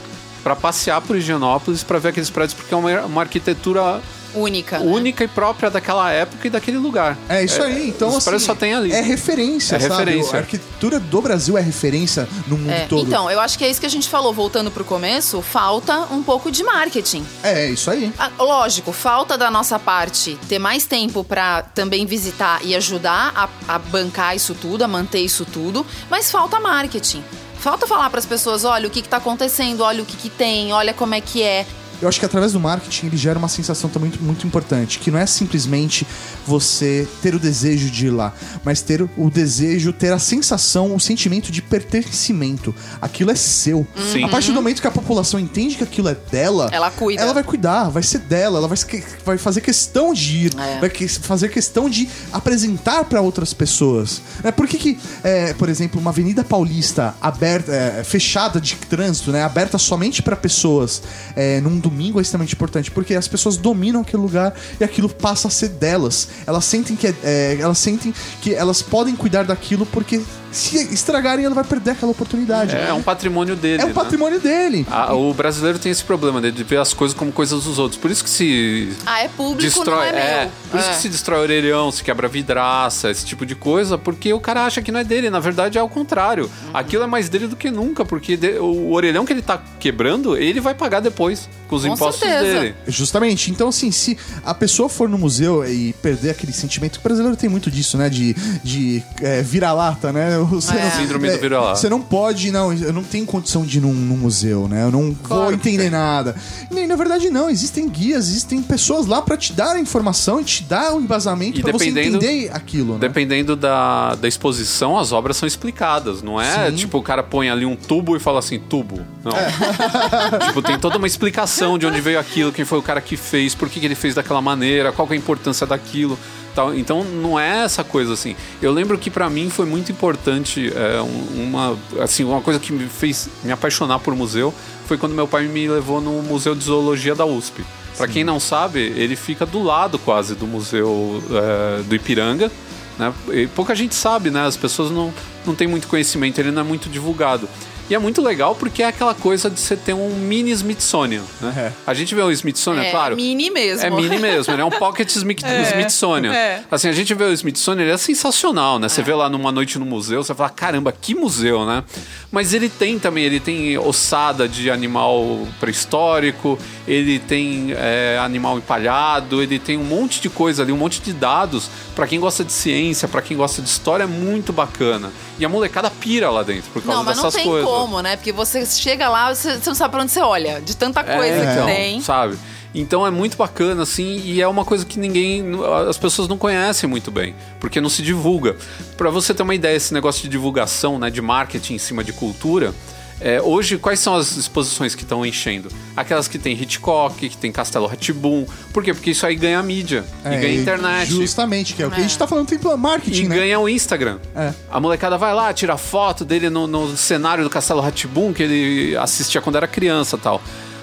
Speaker 1: pra passear por Higienópolis pra ver aqueles prédios, porque é uma, uma arquitetura
Speaker 2: Única. né?
Speaker 1: única e própria daquela época e daquele lugar.
Speaker 3: É isso aí. Então, assim,
Speaker 1: só tem ali.
Speaker 3: É referência,
Speaker 1: É
Speaker 3: sabe?
Speaker 1: referência.
Speaker 3: A arquitetura do Brasil é referência no mundo
Speaker 2: É,
Speaker 3: todo.
Speaker 2: Então, eu acho que é isso que a gente falou, voltando pro começo, falta um pouco de marketing.
Speaker 3: É, isso aí.
Speaker 2: Ah, lógico, falta da nossa parte ter mais tempo pra também visitar e ajudar a, a bancar isso tudo, a manter isso tudo, mas falta marketing. Falta falar pras pessoas, olha o que, que tá acontecendo, olha o que, que tem, olha como é que é.
Speaker 3: Eu acho que através do marketing ele gera uma sensação também muito, muito importante, que não é simplesmente você ter o desejo de ir lá, mas ter o desejo, ter a sensação, o sentimento de pertencimento. Aquilo é seu.
Speaker 1: Sim.
Speaker 3: A partir do momento que a população entende que aquilo é dela,
Speaker 2: Ela cuida.
Speaker 3: Ela vai cuidar, vai ser dela, ela vai, vai fazer questão de ir,
Speaker 2: É.
Speaker 3: vai que- fazer questão de apresentar para outras pessoas. É, por que, que é, por exemplo, uma avenida paulista aberta, é, fechada de trânsito, né, aberta somente para pessoas é, num domingo é extremamente importante? Porque as pessoas dominam aquele lugar e aquilo passa a ser delas. Elas sentem que é- é, elas sentem que elas podem cuidar daquilo porque se estragarem ela vai perder aquela oportunidade.
Speaker 1: É, um patrimônio dele.
Speaker 3: É o
Speaker 1: né?
Speaker 3: patrimônio dele.
Speaker 1: Ah, o brasileiro tem esse problema né, de ver as coisas como coisas dos outros. Por isso que se
Speaker 2: Ah, é público,
Speaker 1: destrói.
Speaker 2: não é, meu.
Speaker 1: por isso
Speaker 2: É.
Speaker 1: que se destrói orelhão, se quebra vidraça, esse tipo de coisa, porque o cara acha que não é dele. Na verdade é ao contrário.
Speaker 2: Uhum.
Speaker 1: Aquilo é mais dele do que nunca, porque de- o orelhão que ele tá quebrando, ele vai pagar depois com os
Speaker 2: Com
Speaker 1: impostos
Speaker 2: certeza.
Speaker 1: dele.
Speaker 3: Justamente. Então, assim, se a pessoa for no museu e perder aquele sentimento, que o brasileiro tem muito disso, né? De, de é, vira-lata, né? Você
Speaker 2: É.
Speaker 3: não-
Speaker 1: Síndrome do vira-lata.
Speaker 3: Você não pode, não, eu não tenho condição de ir num, num museu, né? Eu não vou
Speaker 1: Claro que
Speaker 3: entender nada. E, na verdade, não. Existem guias, existem pessoas lá pra te dar a informação e te dar o embasamento
Speaker 1: E
Speaker 3: pra você entender aquilo, né?
Speaker 1: Dependendo da, da exposição, as obras são explicadas. Não é
Speaker 3: Sim.
Speaker 1: tipo o cara põe ali um tubo e fala assim, tubo. Não. tipo, tem toda uma explicação de onde veio aquilo, quem foi o cara que fez, por que, que ele fez daquela maneira, qual é a importância daquilo. Tal. Então não é essa coisa assim. Eu lembro que pra mim foi muito importante é, um- uma, assim, uma coisa que me fez me apaixonar por museu foi quando meu pai me levou no Museu de Zoologia da USP. Pra quem não sabe, ele fica do lado quase do Museu é, do Ipiranga. Né? E pouca gente sabe, né? As pessoas não, não têm muito conhecimento, ele não é muito divulgado. E é muito legal porque é aquela coisa de você ter um mini Smithsonian. Né?
Speaker 3: É.
Speaker 1: A gente vê o Smithsonian,
Speaker 2: É
Speaker 1: claro.
Speaker 2: mini mesmo.
Speaker 1: É mini mesmo, ele é um pocket Smith- Smithsonian.
Speaker 2: é.
Speaker 1: Assim, a gente vê o Smithsonian, ele é sensacional, né? Você vê lá numa noite no museu, você fala, caramba, que museu, né? Mas ele tem também, ele tem ossada de animal pré-histórico, ele tem é, animal empalhado, ele tem um monte de coisa ali, um monte de dados. Pra quem gosta de ciência, pra quem gosta de história, é muito bacana. E a molecada pira lá dentro por causa
Speaker 2: Não, mas não
Speaker 1: dessas
Speaker 2: tem
Speaker 1: coisas.
Speaker 2: como, né? Porque você chega lá, você, você não sabe pra onde você olha. De tanta coisa
Speaker 1: É,
Speaker 2: que
Speaker 1: então,
Speaker 2: tem.
Speaker 1: sabe? Então é muito bacana, assim, e é uma coisa que ninguém. As pessoas não conhecem muito bem, porque não se divulga. Pra você ter uma ideia, esse negócio de divulgação, né, de marketing em cima de cultura. É, hoje, quais são as exposições que estão enchendo? Aquelas que tem Hitchcock, que tem Castelo Ratibum. Por quê? Porque isso aí ganha mídia e
Speaker 3: É,
Speaker 1: ganha internet.
Speaker 3: Justamente, que é o que a gente tá falando, tem marketing,
Speaker 1: E
Speaker 3: né?
Speaker 1: ganha o Instagram.
Speaker 3: É.
Speaker 1: A molecada vai lá, tira foto dele no, no cenário do Castelo Ratibum que ele assistia quando era criança tal.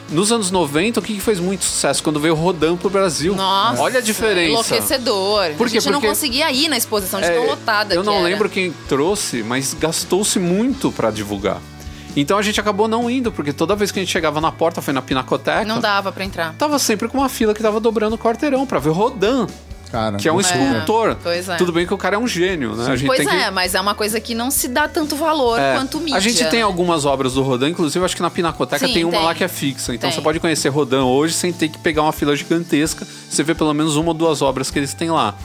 Speaker 1: Nos anos 90, o que que fez muito sucesso? Quando veio o Rodan pro Brasil.
Speaker 2: Nossa,
Speaker 1: Olha a diferença.
Speaker 2: Enlouquecedor.
Speaker 1: Por quê?
Speaker 2: A gente não
Speaker 1: Porque-
Speaker 2: conseguia ir na exposição de
Speaker 1: É,
Speaker 2: tão lotada
Speaker 1: Eu
Speaker 2: que
Speaker 1: não
Speaker 2: era.
Speaker 1: lembro quem trouxe, mas gastou-se muito pra divulgar. Então a gente acabou não indo, porque toda vez que a gente chegava na porta, foi na Pinacoteca,
Speaker 2: Não dava pra entrar.
Speaker 1: tava sempre com uma fila que tava dobrando o quarteirão pra ver o Rodan,
Speaker 3: Cara,
Speaker 1: que é um
Speaker 3: loucura.
Speaker 1: escultor.
Speaker 2: pois é.
Speaker 1: Tudo bem que o cara é um gênio, né? A gente
Speaker 2: Pois
Speaker 1: tem que...
Speaker 2: é, mas é uma coisa que não se dá tanto valor
Speaker 1: É,
Speaker 2: quanto mídia.
Speaker 1: A gente tem
Speaker 2: né?
Speaker 1: algumas obras do Rodan, inclusive acho que na Pinacoteca
Speaker 2: Sim,
Speaker 1: tem uma
Speaker 2: tem.
Speaker 1: lá que é fixa. Então
Speaker 2: Tem.
Speaker 1: você pode conhecer Rodan hoje sem ter que pegar uma fila gigantesca. Você vê pelo menos uma ou duas obras que eles têm lá.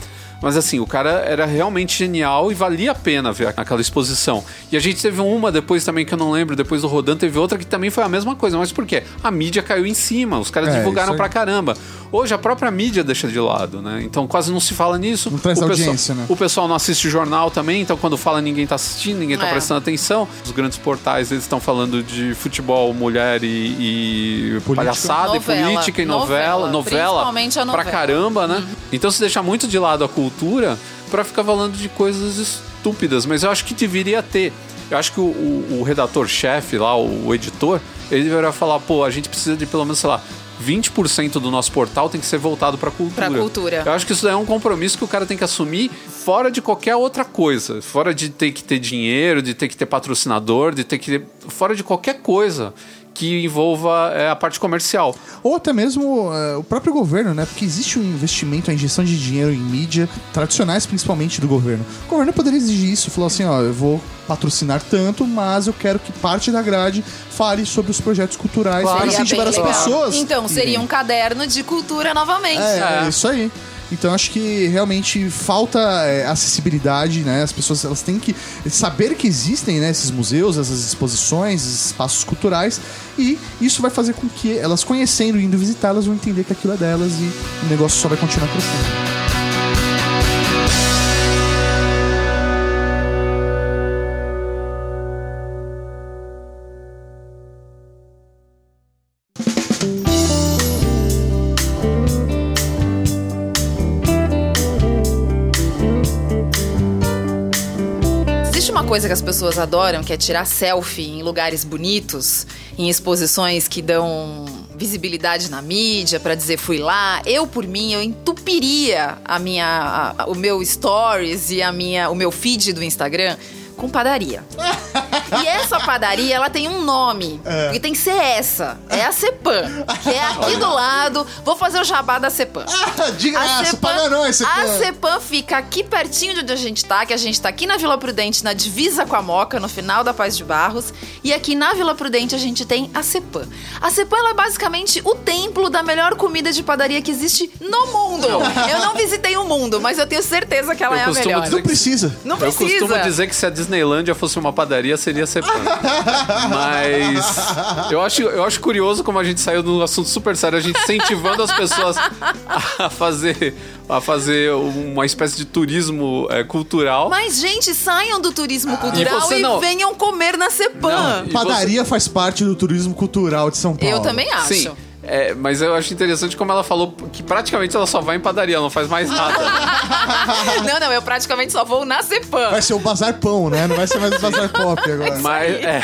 Speaker 1: Mas assim, o cara era realmente genial e valia a pena ver aquela exposição. E a gente teve uma depois também que eu não lembro, depois do Rodan teve outra que também foi a mesma coisa. Mas por quê? A mídia caiu em cima, os caras
Speaker 3: É,
Speaker 1: divulgaram pra caramba. Hoje a própria mídia deixa de lado, né? Então quase não se fala nisso.
Speaker 3: Não traz
Speaker 1: o pessoal,
Speaker 3: audiência, né?
Speaker 1: O pessoal não assiste jornal também, então quando fala ninguém tá assistindo, ninguém tá
Speaker 2: É.
Speaker 1: prestando atenção. Os grandes portais eles estão falando de futebol, mulher e, e
Speaker 3: Política.
Speaker 1: palhaçada
Speaker 2: Novela.
Speaker 1: e política e novela,
Speaker 2: Novela,
Speaker 1: novela,
Speaker 2: principalmente a
Speaker 1: pra
Speaker 2: novela.
Speaker 1: caramba, né? Então se deixa muito de lado a cultura pra ficar falando de coisas estúpidas, mas eu acho que deveria ter. Eu acho que o, o- o redator-chefe lá, o, o editor, ele deveria falar, pô, a gente precisa de pelo menos, sei lá, 20% do nosso portal tem que ser voltado pra cultura.
Speaker 2: Pra cultura.
Speaker 1: Eu acho que isso daí é um compromisso que o cara tem que assumir fora de qualquer outra coisa. Fora de ter que ter dinheiro, de ter que ter patrocinador, de ter que ter. Fora de qualquer coisa que envolva é, a parte comercial.
Speaker 3: Ou até mesmo é, o próprio governo, né? Porque existe um investimento, a injeção de dinheiro em mídia, tradicionais principalmente do governo. O governo poderia exigir isso, falar assim, ó, eu vou patrocinar tanto, mas eu quero que parte da grade fale sobre os projetos culturais
Speaker 1: Claro.
Speaker 3: para incentivar as pessoas.
Speaker 2: Então, seria um caderno de cultura novamente.
Speaker 3: É,
Speaker 1: É.
Speaker 3: isso aí. Então acho que realmente falta é, acessibilidade, né? As pessoas elas têm que saber que existem né, esses museus, essas exposições, esses espaços culturais e isso vai fazer com que elas conhecendo e indo visitar, elas vão entender que aquilo é delas e o negócio só vai continuar crescendo.
Speaker 2: Coisa que as pessoas adoram, que é tirar selfie em lugares bonitos, em exposições que dão visibilidade na mídia pra dizer fui lá. Eu por mim, eu entupiria a minha a- o meu stories e a minha o meu feed do Instagram com padaria. E essa padaria, ela tem um nome. Porque tem que ser essa. É a Cepan. Que é aqui do lado. Vou fazer o jabá da Cepan.
Speaker 3: Ah, de graça,
Speaker 2: Cepan-
Speaker 3: não esse
Speaker 2: a Cepan fica aqui pertinho de onde a gente tá, que a gente tá aqui na Vila Prudente, na divisa com a Moca, no final da Paz de Barros. E aqui na Vila Prudente a gente tem a Cepan. A Cepan ela é basicamente o templo da melhor comida de padaria que existe no mundo. Eu não visitei o mundo, mas eu tenho certeza que ela
Speaker 1: Eu
Speaker 2: é a melhor.
Speaker 1: dizer
Speaker 3: Não precisa.
Speaker 2: Não
Speaker 1: Eu
Speaker 2: precisa.
Speaker 1: costumo dizer que se a Disneylândia fosse uma padaria, seria Cepan. Mas eu acho, eu acho curioso como a gente saiu de um assunto super sério, a gente incentivando as pessoas a fazer, a fazer uma espécie de turismo é, cultural.
Speaker 2: Mas, gente, saiam do turismo cultural
Speaker 1: você
Speaker 2: e,
Speaker 1: não-
Speaker 2: venham comer na.
Speaker 1: Não, e
Speaker 3: Padaria faz parte do turismo cultural de São Paulo.
Speaker 2: Eu também acho.
Speaker 1: Sim. É, mas eu acho interessante como ela falou que praticamente ela só vai em padaria, ela não faz mais nada.
Speaker 2: não, não, eu praticamente só vou na Cepan.
Speaker 3: Vai ser o Bazar Pão, né? Não vai ser mais o Bazar Pop agora.
Speaker 1: Mas, é.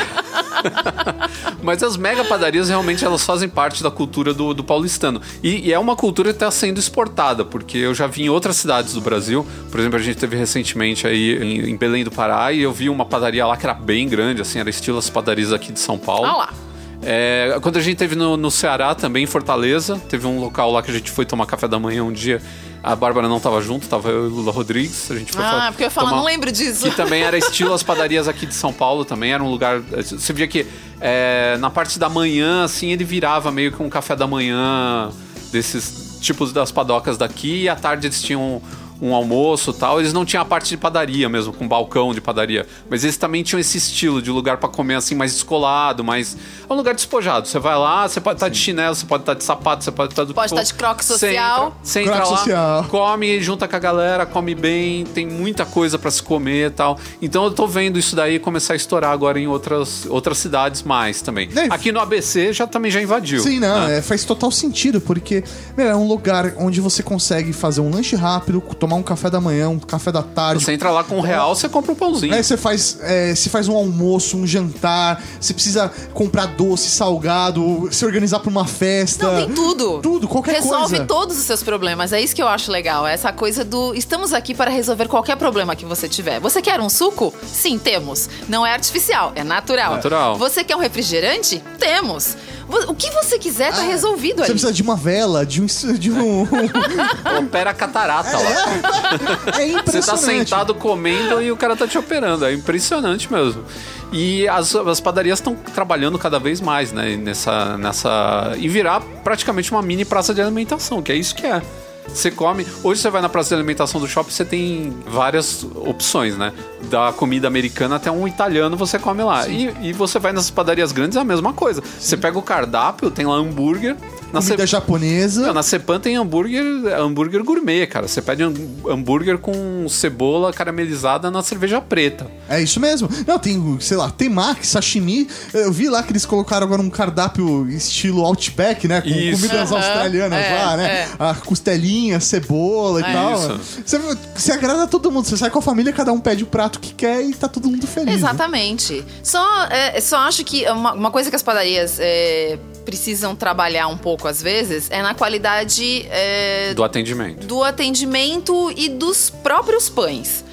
Speaker 1: Mas as mega padarias realmente elas fazem parte da cultura do, do paulistano. E, e é uma cultura que está sendo exportada, porque eu já vi em outras cidades do Brasil. Por exemplo, a gente teve recentemente aí em, em Belém do Pará e eu vi uma padaria lá que era bem grande, assim, era estilo as padarias aqui de São Paulo.
Speaker 2: Ah lá.
Speaker 1: É, quando a gente teve no, no Ceará também, em Fortaleza, teve um local lá que a gente foi tomar café da manhã um dia. A Bárbara não tava junto, tava eu e o Lula Rodrigues. A gente foi
Speaker 2: Ah, porque eu ia falar,
Speaker 1: tomar-
Speaker 2: não lembro disso.
Speaker 1: Que também era estilo as padarias aqui de São Paulo, também era um lugar. Você via que é, na parte da manhã, assim, ele virava meio que um café da manhã desses tipos das padocas daqui, e à tarde eles tinham um almoço e tal. Eles não tinham a parte de padaria mesmo, com balcão de padaria. Mas eles também tinham esse estilo de lugar pra comer assim, mais descolado, mais. É um lugar despojado. Você vai lá, você pode estar de chinelo, você pode estar de sapato, você pode estar do
Speaker 2: Pode estar
Speaker 1: for.
Speaker 2: de croque
Speaker 1: Você
Speaker 2: social.
Speaker 1: entra- Você entra
Speaker 3: Croque
Speaker 1: lá,
Speaker 3: social.
Speaker 1: come, junta com a galera, come bem, tem muita coisa pra se comer e tal. Então eu tô vendo isso daí começar a estourar agora em outras, outras cidades mais também.
Speaker 3: É.
Speaker 1: Aqui no ABC já também já invadiu.
Speaker 3: Sim, não,
Speaker 1: né?
Speaker 3: é, faz total sentido, porque meu, é um lugar onde você consegue fazer um lanche rápido, tomar um café da manhã, um café da tarde.
Speaker 1: Você entra lá com um real, você compra um pãozinho.
Speaker 3: Aí você faz, é, você faz um almoço, um jantar, você precisa comprar doce, salgado, se organizar pra uma festa.
Speaker 2: Não, tem tudo.
Speaker 3: Tudo, qualquer
Speaker 2: Resolve
Speaker 3: coisa.
Speaker 2: todos os seus problemas. É isso que eu acho legal. Essa coisa do estamos aqui para resolver qualquer problema que você tiver. Você quer um suco? Sim, temos. Não é artificial, é natural.
Speaker 1: Natural.
Speaker 2: Você quer um refrigerante? Temos. O que você quiser tá resolvido
Speaker 3: Você
Speaker 2: ali.
Speaker 3: precisa de uma vela, de um. De um
Speaker 1: Opera a catarata lá.
Speaker 3: é impressionante.
Speaker 1: Você tá sentado comendo e o cara tá te operando. É impressionante mesmo. E as, as padarias estão trabalhando cada vez mais, né? Nessa, nessa. E virar praticamente uma mini praça de alimentação, que é isso que é. Você come. Hoje você vai na praça de alimentação do shopping, você tem várias opções, né? Da comida americana até um italiano você come lá. E, e você vai nas padarias grandes, é a mesma coisa. Você pega o cardápio, tem lá hambúrguer. Na
Speaker 3: Comida
Speaker 1: Ce-
Speaker 3: japonesa.
Speaker 1: não, na Cepan tem hambúrguer, hambúrguer gourmet, cara. Você pede um hambúrguer com cebola caramelizada na cerveja preta.
Speaker 3: É isso mesmo. Não, tem, sei lá, temaki, sashimi. Eu vi lá que eles colocaram agora um cardápio estilo Outback, né? Com
Speaker 1: Isso.
Speaker 3: comidas australianas
Speaker 2: é,
Speaker 3: lá, né?
Speaker 2: é.
Speaker 3: A costelinha, cebola e
Speaker 2: É.
Speaker 3: tal.
Speaker 1: Isso.
Speaker 3: Você, você agrada todo mundo. Você sai com a família, cada um pede o prato que quer e tá todo mundo feliz. né?
Speaker 2: Exatamente. Só, é, só acho que uma, uma coisa que as padarias é, precisam trabalhar um pouco às vezes é na qualidade é,
Speaker 1: Do atendimento.
Speaker 2: do atendimento e dos próprios pães.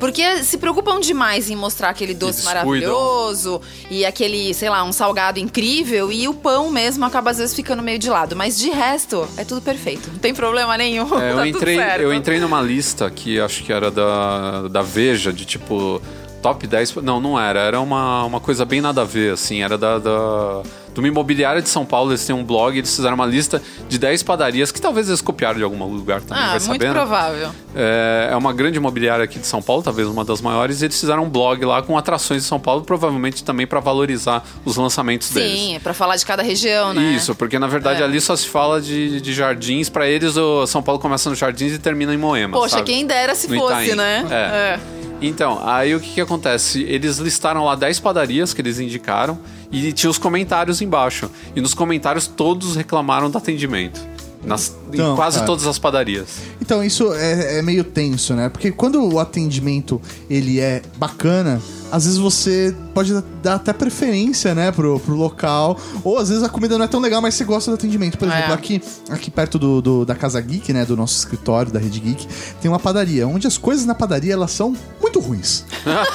Speaker 2: Porque se preocupam demais em mostrar aquele doce maravilhoso e aquele, sei lá, um salgado incrível e o pão mesmo acaba às vezes ficando meio de lado. Mas de resto, é tudo perfeito. Não tem problema nenhum.
Speaker 1: É, eu,
Speaker 2: tá
Speaker 1: entrei,
Speaker 2: tudo certo.
Speaker 1: eu entrei numa lista que acho que era da, da Veja, de tipo. Top 10. Não, não era. Era uma, uma coisa bem nada a ver, assim. Era da, da, de uma imobiliária de São Paulo, eles têm um blog, eles fizeram uma lista de 10 padarias que talvez eles copiaram de algum lugar também,
Speaker 2: Ah,
Speaker 1: vai
Speaker 2: muito
Speaker 1: sabendo.
Speaker 2: provável.
Speaker 1: É, é uma grande imobiliária aqui de São Paulo, talvez uma das maiores, e eles fizeram um blog lá com atrações de São Paulo, provavelmente também para valorizar os lançamentos deles.
Speaker 2: Sim, é pra falar de cada região, né?
Speaker 1: Isso, porque na verdade
Speaker 2: É.
Speaker 1: ali só se fala de, de jardins. Pra eles, o São Paulo começa nos jardins e termina em Moema.
Speaker 2: Poxa,
Speaker 1: sabe?
Speaker 2: quem dera se
Speaker 1: No
Speaker 2: fosse,
Speaker 1: Itaim.
Speaker 2: né?
Speaker 1: É. Então, aí o que, que acontece? Eles listaram lá 10 padarias que eles indicaram e tinha os comentários embaixo. E nos comentários todos reclamaram do atendimento. Nas,
Speaker 3: Então,
Speaker 1: em quase
Speaker 3: cara.
Speaker 1: todas as padarias.
Speaker 3: Então, isso é, é meio tenso, né? Porque quando o atendimento ele é bacana, às vezes você pode dar até preferência, né, pro, pro local. Ou às vezes a comida não é tão legal, mas você gosta do atendimento. Por exemplo,
Speaker 2: É.
Speaker 3: aqui, aqui perto do, do- da Casa Geek, né, do nosso escritório, da Rede Geek, tem uma padaria, onde as coisas na padaria, elas são muito ruins.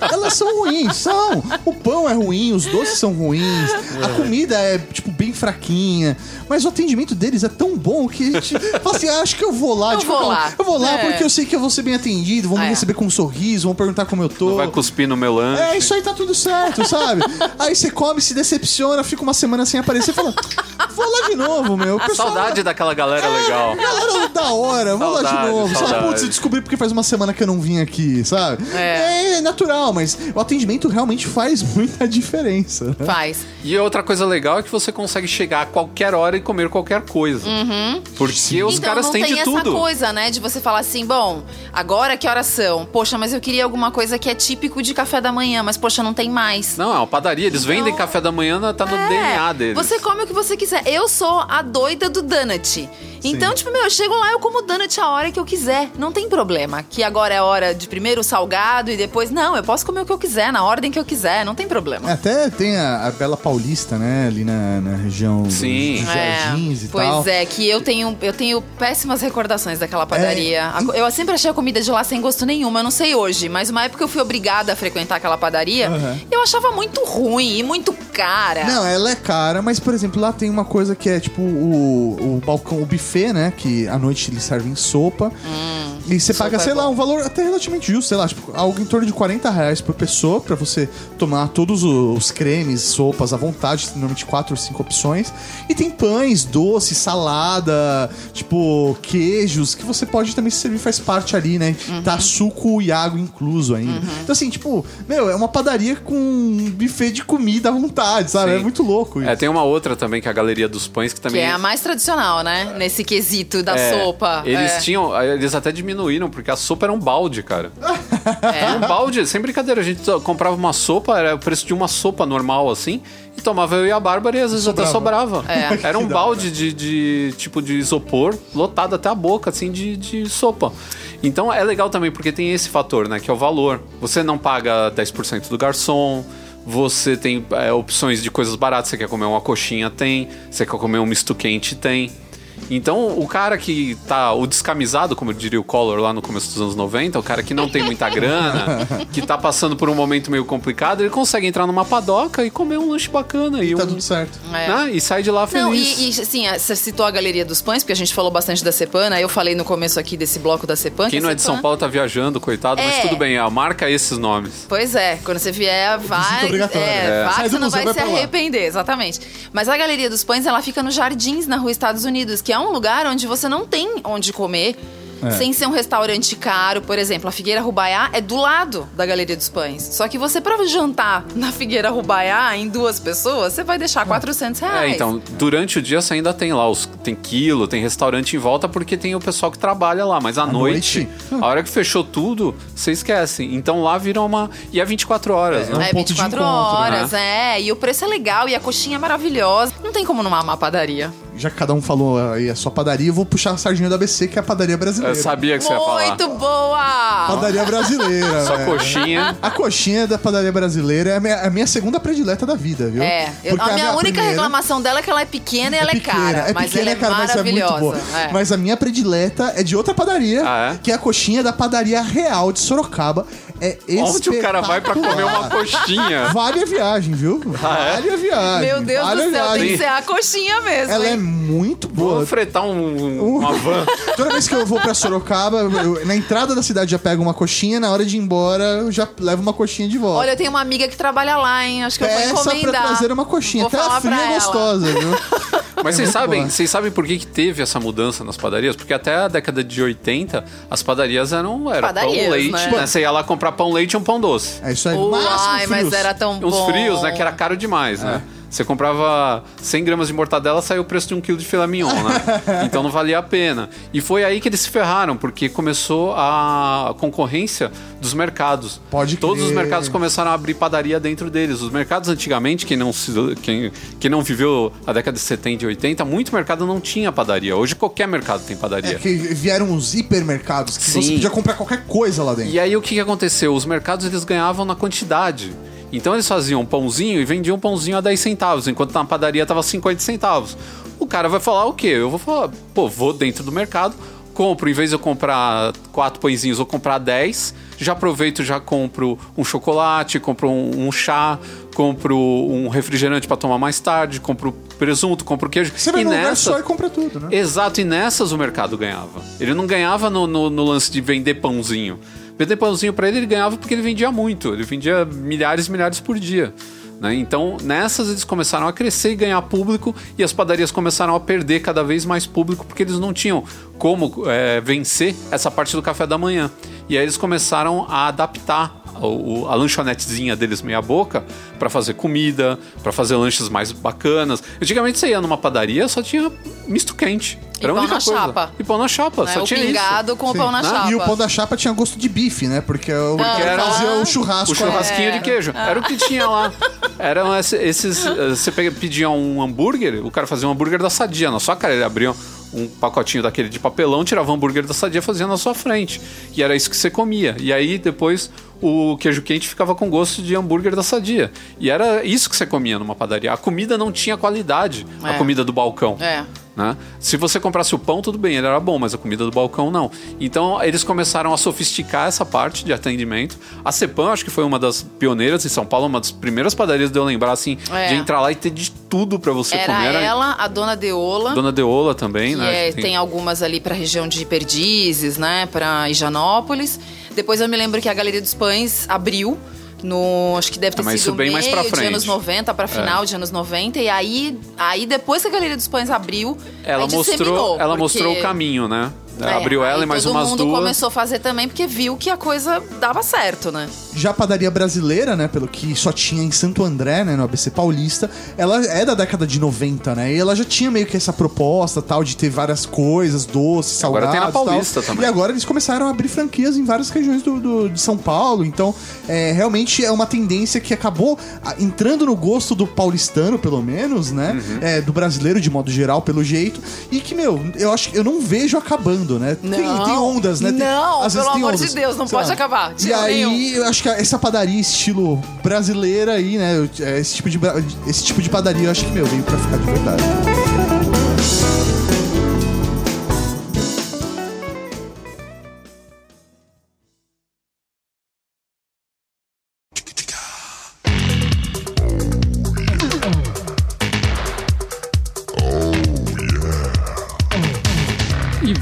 Speaker 3: elas são ruins, são. O pão é ruim, os doces são ruins, a comida é, tipo, bem fraquinha. Mas o atendimento deles é tão bom que a gente fala assim, ah, acho que eu vou lá.
Speaker 2: Eu
Speaker 3: de
Speaker 2: vou lá.
Speaker 3: Eu vou lá
Speaker 2: É.
Speaker 3: porque eu sei que eu vou ser bem atendido, vão me
Speaker 2: É.
Speaker 3: receber com um sorriso, vão perguntar como eu tô.
Speaker 1: Vai cuspir no meu lanche.
Speaker 3: É, isso aí tá tudo certo, sabe? aí você come, se decepciona, fica uma semana sem aparecer e fala, vou lá de novo, meu. Pessoal-
Speaker 1: Saudade daquela galera legal.
Speaker 3: Galera da hora, vou lá de
Speaker 1: Saudade,
Speaker 3: novo. Sabe?
Speaker 1: saudade.
Speaker 3: Putz, eu descobri porque faz uma semana que eu não vim aqui, sabe?
Speaker 2: É.
Speaker 3: é natural, mas o atendimento realmente faz muita diferença. né?
Speaker 2: Faz.
Speaker 1: E outra coisa legal é que você consegue chegar a qualquer hora e comer qualquer coisa. Porque os
Speaker 2: então
Speaker 1: caras
Speaker 2: não
Speaker 1: têm
Speaker 2: tem
Speaker 1: de
Speaker 2: essa
Speaker 1: tudo.
Speaker 2: coisa, né? De você falar assim, bom, agora que horas são? Poxa, mas eu queria alguma coisa que é típico de café da manhã, mas poxa, não tem mais.
Speaker 1: Não, é uma padaria. Eles vendem
Speaker 2: Não.
Speaker 1: café da manhã, tá no
Speaker 2: É,
Speaker 1: DNA deles.
Speaker 2: Você come o que você quiser. Eu sou a doida do donut. Então, tipo, meu, eu chego lá, eu como donut a hora que eu quiser. Não tem problema. Que agora é hora de primeiro o salgado e depois. Não, eu posso comer o que eu quiser, na ordem que eu quiser. Não tem problema.
Speaker 3: Até tem a, a Bela Paulista, né? Ali na, na região dos-
Speaker 1: Sim.
Speaker 3: dos
Speaker 2: É,
Speaker 3: jardins e
Speaker 2: pois
Speaker 3: tal.
Speaker 2: é, que eu tenho, eu tenho péssimas recordações daquela padaria. Co- Eu sempre achei a comida de lá sem gosto nenhum, eu não sei hoje, mas uma época eu fui obrigada a frequentar aquela padaria,
Speaker 3: Aham.
Speaker 2: eu achava muito ruim e muito cara.
Speaker 3: Não, ela é cara, mas, por exemplo, lá tem uma coisa que é tipo o, o balcão, o buffet, né? Que à noite eles servem sopa. E você paga,
Speaker 2: sopa
Speaker 3: sei
Speaker 2: é
Speaker 3: lá, um valor até relativamente justo, sei lá, tipo, algo em torno de 40 reais por pessoa pra você tomar todos os cremes, sopas à vontade, tem normalmente quatro ou cinco opções. E tem pães, doce, salada, tipo, queijos, que você pode também se servir, faz parte ali, né?
Speaker 2: Uhum.
Speaker 3: Tá suco e água incluso ainda. Então, assim, tipo, meu, é uma padaria com um buffet de comida à vontade, sabe?
Speaker 1: Sim.
Speaker 3: É muito louco isso.
Speaker 1: É, tem uma outra também, que é a Galeria dos Pães, que
Speaker 2: Que
Speaker 1: também.
Speaker 2: é a mais tradicional, né? Nesse quesito da
Speaker 1: É,
Speaker 2: sopa.
Speaker 1: Eles
Speaker 2: É.
Speaker 1: tinham. Eles até diminuíram, porque a sopa era um balde, cara. Era um balde, sem brincadeira. A gente comprava uma sopa, era o preço de uma sopa normal, assim, e tomava eu e a Bárbara e às vezes até sobrava.
Speaker 2: É.
Speaker 1: Era um balde de, de tipo de isopor, lotado até a boca, assim, de, de sopa. Então é legal também, porque tem esse fator, né? Que é o valor. Você não paga 10% do garçom. Você tem é, opções de coisas baratas. Você quer comer uma coxinha, tem. Você quer comer um misto quente, tem. Então, o cara que tá, o descamisado, como diria o Collor lá no começo dos anos 90, o cara que não tem muita grana, que tá passando por um momento meio complicado, ele consegue entrar numa padoca e comer um lanche bacana e,
Speaker 3: Tá
Speaker 1: um,
Speaker 3: tudo certo.
Speaker 2: É.
Speaker 1: né? e sai de lá feliz.
Speaker 2: Não, e, e assim, você citou a Galeria dos Pães, porque a gente falou bastante da Cepana. Eu falei no começo aqui desse bloco da Cepan.
Speaker 1: Quem
Speaker 2: que
Speaker 1: não é de São Paulo tá viajando, coitado, mas
Speaker 2: É.
Speaker 1: tudo bem, ó, marca esses nomes.
Speaker 2: Pois é, quando você vier, vai. É,
Speaker 3: É.
Speaker 2: vai você não vai
Speaker 3: vai
Speaker 2: se arrepender, exatamente. Mas a Galeria dos Pães, ela fica nos Jardins, na rua Estados Unidos, que é um lugar onde você não tem onde comer.
Speaker 3: É.
Speaker 2: Sem ser um restaurante caro, por exemplo, a Figueira Rubaiá é do lado da Galeria dos Pães. Só que você, pra jantar na Figueira Rubaiá, em duas pessoas, você vai deixar 400 reais.
Speaker 1: É, então, durante o dia você ainda tem lá, os, tem quilo, tem restaurante em volta, porque tem o pessoal que trabalha lá. Mas à, noite,
Speaker 3: noite?
Speaker 1: a hora que fechou tudo, você esquece. Então lá vira uma. E é 24 horas,
Speaker 3: É um
Speaker 1: né?
Speaker 2: É
Speaker 3: ponto de
Speaker 2: 24
Speaker 3: encontro,
Speaker 2: horas, é. E o preço é legal e a coxinha é maravilhosa. Não tem como não amar uma padaria.
Speaker 3: Já que cada um falou aí a sua padaria, eu vou puxar a sardinha da ABC, que é a padaria brasileira.
Speaker 1: Eu sabia que você ia falar.
Speaker 2: Muito boa!
Speaker 3: Padaria brasileira.
Speaker 1: Só
Speaker 3: velho.
Speaker 1: coxinha.
Speaker 3: A coxinha da padaria brasileira é a minha, a minha segunda predileta da vida, viu?
Speaker 2: É, eu-
Speaker 3: Porque
Speaker 2: a minha, única
Speaker 3: primeira
Speaker 2: reclamação dela é que ela é pequena e ela é,
Speaker 3: pequena,
Speaker 2: cara. mas
Speaker 3: pequena,
Speaker 2: ela é
Speaker 3: cara, mas é muito boa.
Speaker 2: É.
Speaker 3: Mas a minha predileta é de outra padaria,
Speaker 1: Ah, é?
Speaker 3: que é a coxinha da padaria real de Sorocaba. É
Speaker 1: Onde o cara vai pra comer uma coxinha?
Speaker 3: Vale a viagem, viu?
Speaker 1: Ah, é?
Speaker 3: Vale a viagem.
Speaker 2: Meu Deus
Speaker 3: vale
Speaker 2: do céu, tem
Speaker 3: viagem.
Speaker 2: que ser a coxinha mesmo.
Speaker 3: Ela é
Speaker 2: hein?
Speaker 3: muito
Speaker 1: Vou
Speaker 3: boa.
Speaker 1: fretar um- uma van.
Speaker 3: Toda vez que eu vou pra Sorocaba, eu- na entrada da cidade já pego uma coxinha, na hora de ir embora eu já levo uma coxinha de volta.
Speaker 2: Olha, eu tenho uma amiga que trabalha lá, hein? Acho que eu vou
Speaker 3: Peça pra
Speaker 2: encomendar.
Speaker 3: trazer uma coxinha.
Speaker 2: Vou
Speaker 3: Até a
Speaker 2: falar
Speaker 3: fria
Speaker 2: pra
Speaker 3: é
Speaker 2: ela.
Speaker 3: gostosa, viu?
Speaker 1: Mas vocês
Speaker 3: muito
Speaker 1: sabem, vocês sabem por que, que teve essa mudança nas padarias? Porque até a década de 80, as padarias eram era
Speaker 2: Padarias,
Speaker 1: pão leite,
Speaker 2: né?
Speaker 1: né? Você ia lá comprar pão leite e um pão doce.
Speaker 3: É isso aí.
Speaker 2: Uai,
Speaker 3: Máximo
Speaker 2: mas
Speaker 3: frios.
Speaker 2: era tão bom.
Speaker 1: Uns frios, né? Que era caro demais, né? Você comprava 100 gramas de mortadela, saiu o preço de um quilo de filé mignon, né? então não valia a pena. E foi aí que eles se ferraram, porque começou a concorrência dos mercados.
Speaker 3: Pode
Speaker 1: Todos os
Speaker 3: crer.
Speaker 1: mercados começaram a abrir padaria dentro deles. Os mercados antigamente, quem não, se- quem, quem não viveu a década de 70 e 80, muito mercado não tinha padaria. Hoje qualquer mercado tem padaria.
Speaker 3: É que vieram os hipermercados, que você
Speaker 1: Sim.
Speaker 3: podia comprar qualquer coisa lá dentro.
Speaker 1: E aí o que, que aconteceu? Os mercados eles ganhavam na quantidade. Então eles faziam um pãozinho e vendiam um pãozinho a 10 centavos, enquanto na padaria tava 50 centavos. O cara vai falar o quê? Eu vou falar, pô, vou dentro do mercado, compro, em vez de eu comprar quatro pãezinhos, eu vou comprar 10, já aproveito, já compro um chocolate, compro um, um chá, compro um refrigerante para tomar mais tarde, compro presunto, compro queijo.
Speaker 3: Você vai
Speaker 1: e nessa,
Speaker 3: só e compra tudo, né?
Speaker 1: Exato, e nessas o mercado ganhava. Ele não ganhava no, no- no lance de vender pãozinho. Vender pãozinho pra ele, ele ganhava porque ele vendia muito. Ele vendia milhares e milhares por dia. né? Então, nessas eles começaram a crescer e ganhar público, e as padarias começaram a perder cada vez mais público porque eles não tinham como é, vencer essa parte do café da manhã. E aí eles começaram a adaptar o- o- a lanchonetezinha deles meia boca pra fazer comida, pra fazer lanches mais bacanas. Antigamente você ia numa padaria, só tinha misto quente.
Speaker 2: E
Speaker 1: Era a
Speaker 2: pão na
Speaker 1: coisa.
Speaker 2: chapa.
Speaker 1: E pão na chapa,
Speaker 2: Né?
Speaker 1: só
Speaker 2: O
Speaker 1: tinha
Speaker 2: pingado com o
Speaker 3: Sim.
Speaker 2: pão na
Speaker 3: Ah,
Speaker 2: chapa.
Speaker 3: E o pão da chapa tinha gosto de bife, né? Porque o
Speaker 2: Porque
Speaker 1: era-
Speaker 3: fazia o churrasco.
Speaker 1: isso. O churrasquinho
Speaker 2: É.
Speaker 1: de queijo. Era o que tinha lá. Eram esse- esses. eh, Você pedia um hambúrguer, o cara fazia um hambúrguer da sadia na sua cara. Ele abria um pacotinho daquele de papelão, tirava o hambúrguer da sadia e fazia na sua frente. E era isso que você comia. E aí depois o queijo quente ficava com gosto de hambúrguer da sadia. E era isso que você comia numa padaria. A comida não tinha qualidade, a
Speaker 2: É.
Speaker 1: comida do balcão.
Speaker 2: É.
Speaker 1: né? Se você comprasse o pão, tudo bem, ele era bom, mas a comida do balcão não. Então eles começaram a sofisticar essa parte de atendimento. A Cepan, acho que foi uma das pioneiras em São Paulo, uma das primeiras padarias de eu lembrar assim,
Speaker 2: É.
Speaker 1: de entrar lá e ter de tudo pra você
Speaker 2: Era
Speaker 1: comer.
Speaker 2: ela, a dona Deola.
Speaker 1: Dona Deola também, né?
Speaker 2: é-
Speaker 1: que
Speaker 2: tem... algumas ali pra região de Perdizes, né? Pra Higienópolis. Depois eu me lembro que a Galeria dos Pães abriu. No, acho que deve ter
Speaker 1: Ah,
Speaker 2: sido
Speaker 1: isso bem mais
Speaker 2: meio
Speaker 1: pra
Speaker 2: de
Speaker 1: frente. É.
Speaker 2: anos 90 pra final de anos 90 e aí, aí depois que a Galeria dos Pães abriu,
Speaker 1: ela mostrou, ela
Speaker 2: porque-
Speaker 1: mostrou o caminho, né?
Speaker 2: É,
Speaker 1: Abriu ela e mais
Speaker 2: todo
Speaker 1: umas
Speaker 2: mundo
Speaker 1: duas.
Speaker 2: começou a fazer também porque viu que a coisa dava certo, né?
Speaker 3: Já a padaria brasileira, né? Pelo que só tinha em Santo André, né? No ABC Paulista. Ela é da década de 90, né? E ela já tinha meio que essa proposta tal de ter várias coisas, doces,
Speaker 1: Agora
Speaker 3: salgados.
Speaker 1: tem na Paulista
Speaker 3: tal.
Speaker 1: também.
Speaker 3: E agora eles começaram a abrir franquias em várias regiões do, do- de São Paulo. Então, é, realmente é uma tendência que acabou entrando no gosto do paulistano, pelo menos, né?
Speaker 1: Uhum.
Speaker 3: É, do brasileiro, de modo geral, pelo jeito. E que, meu, eu acho que eu não vejo acabando, né? Tem,
Speaker 2: Não.
Speaker 3: tem ondas, né? Tem-
Speaker 2: Não,
Speaker 3: às vezes
Speaker 2: pelo
Speaker 3: tem
Speaker 2: amor de
Speaker 3: ondas.
Speaker 2: Deus, não pode
Speaker 3: lá.
Speaker 2: acabar, de
Speaker 3: E aí,
Speaker 2: nenhum.
Speaker 3: eu acho que essa padaria estilo brasileira aí, né? é, Esse tipo de, esse tipo de padaria, eu acho que, meu, veio pra ficar de verdade.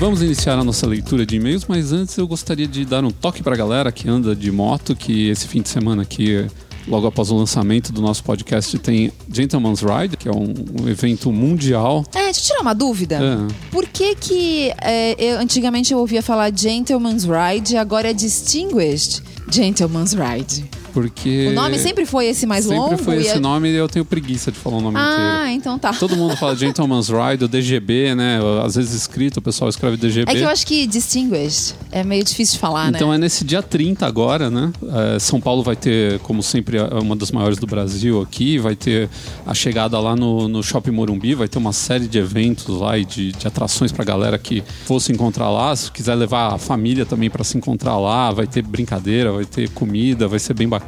Speaker 1: Vamos iniciar a nossa leitura de e-mails, mas antes eu gostaria de dar um toque pra galera que anda de moto, que esse fim de semana aqui, logo após o lançamento do nosso podcast, tem Gentleman's Ride, que é um, um evento mundial.
Speaker 5: É, deixa eu tirar uma dúvida.
Speaker 1: Ah.
Speaker 5: Por que que é, eu- antigamente eu ouvia falar Gentleman's Ride e agora é Distinguished Gentleman's Ride?
Speaker 1: Porque.
Speaker 5: O nome sempre foi esse mais
Speaker 1: sempre
Speaker 5: longo?
Speaker 1: foi
Speaker 5: e
Speaker 1: esse
Speaker 5: é-
Speaker 1: nome e eu tenho preguiça de falar o nome inteiro.
Speaker 5: Ah, então tá.
Speaker 1: Todo mundo fala Gentleman's Ride, o DGB, né? Às vezes escrito, o pessoal escreve DGB.
Speaker 5: É que eu acho que Distinguished é meio difícil de falar,
Speaker 1: Então
Speaker 5: né?
Speaker 1: é nesse dia 30 agora, né? É, São Paulo vai ter, como sempre, é uma das maiores do Brasil aqui, vai ter a chegada lá no, no Shopping Morumbi, vai ter uma série de eventos lá e de, de atrações pra galera que fosse encontrar lá. Se quiser levar a família também pra se encontrar lá, vai ter brincadeira, vai ter comida, vai ser bem bacana.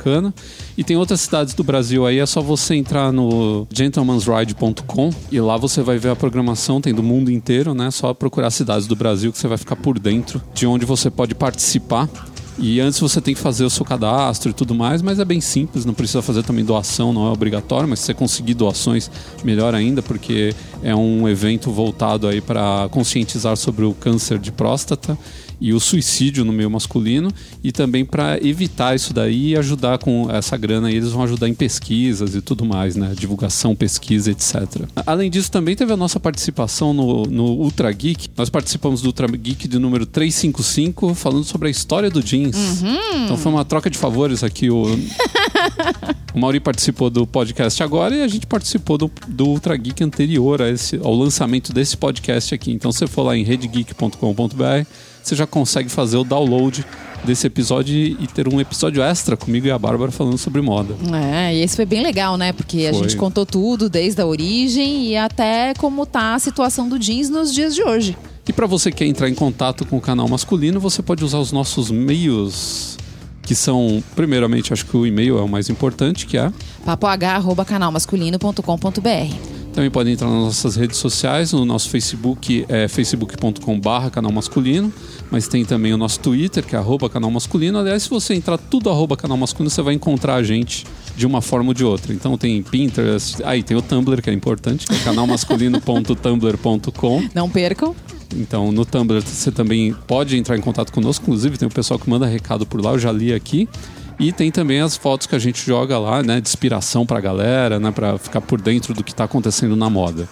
Speaker 1: E tem outras cidades do Brasil aí, é só você entrar no gentlemansride.com e lá você vai ver a programação, tem do mundo inteiro, né? Só procurar cidades do Brasil que você vai ficar por dentro de onde você pode participar. E antes você tem que fazer o seu cadastro e tudo mais, mas é bem simples, não precisa fazer também doação, não é obrigatório, mas se você conseguir doações, melhor ainda, porque é um evento voltado aí para conscientizar sobre o câncer de próstata e o suicídio no meio masculino e também para evitar isso daí e ajudar com essa grana aí, eles vão ajudar em pesquisas e tudo mais, né? Divulgação, pesquisa, etc. Além disso, também teve a nossa participação no, no Ultra Geek. Nós participamos do Ultra Geek de número 355, falando sobre a história do jeans. Então foi uma troca de favores aqui. O, o Mauri participou do podcast agora e a gente participou do, do Ultra Geek anterior a esse, ao lançamento desse podcast aqui. Então, se você for lá em redgeek.com.br, você já consegue fazer o download desse episódio e ter um episódio extra comigo e a Bárbara falando sobre moda.
Speaker 2: É, e esse foi bem legal, né? Porque a
Speaker 1: Foi.
Speaker 2: gente contou tudo, desde a origem e até como tá a situação do jeans nos dias de hoje.
Speaker 1: E para você que quer entrar em contato com o canal masculino, você pode usar os nossos meios, que são, primeiramente, acho que o e-mail é o mais importante, que é
Speaker 2: papoh.canalmasculino.com.br
Speaker 1: Também podem entrar nas nossas redes sociais, no nosso Facebook é facebook.com.br canal masculino, mas tem também o nosso Twitter, que é arroba canal masculino. Aliás, se você entrar tudo arroba canal masculino, você vai encontrar a gente de uma forma ou de outra. Então tem Pinterest, aí tem o Tumblr, que é importante, que é canalmasculino.tumblr.com.
Speaker 2: Não percam.
Speaker 1: Então, no Tumblr você também pode entrar em contato conosco. Inclusive, tem o pessoal que manda recado por lá, eu já li aqui. E tem também as fotos que a gente joga lá, né, de inspiração pra galera, né, para ficar por dentro do que tá acontecendo na moda.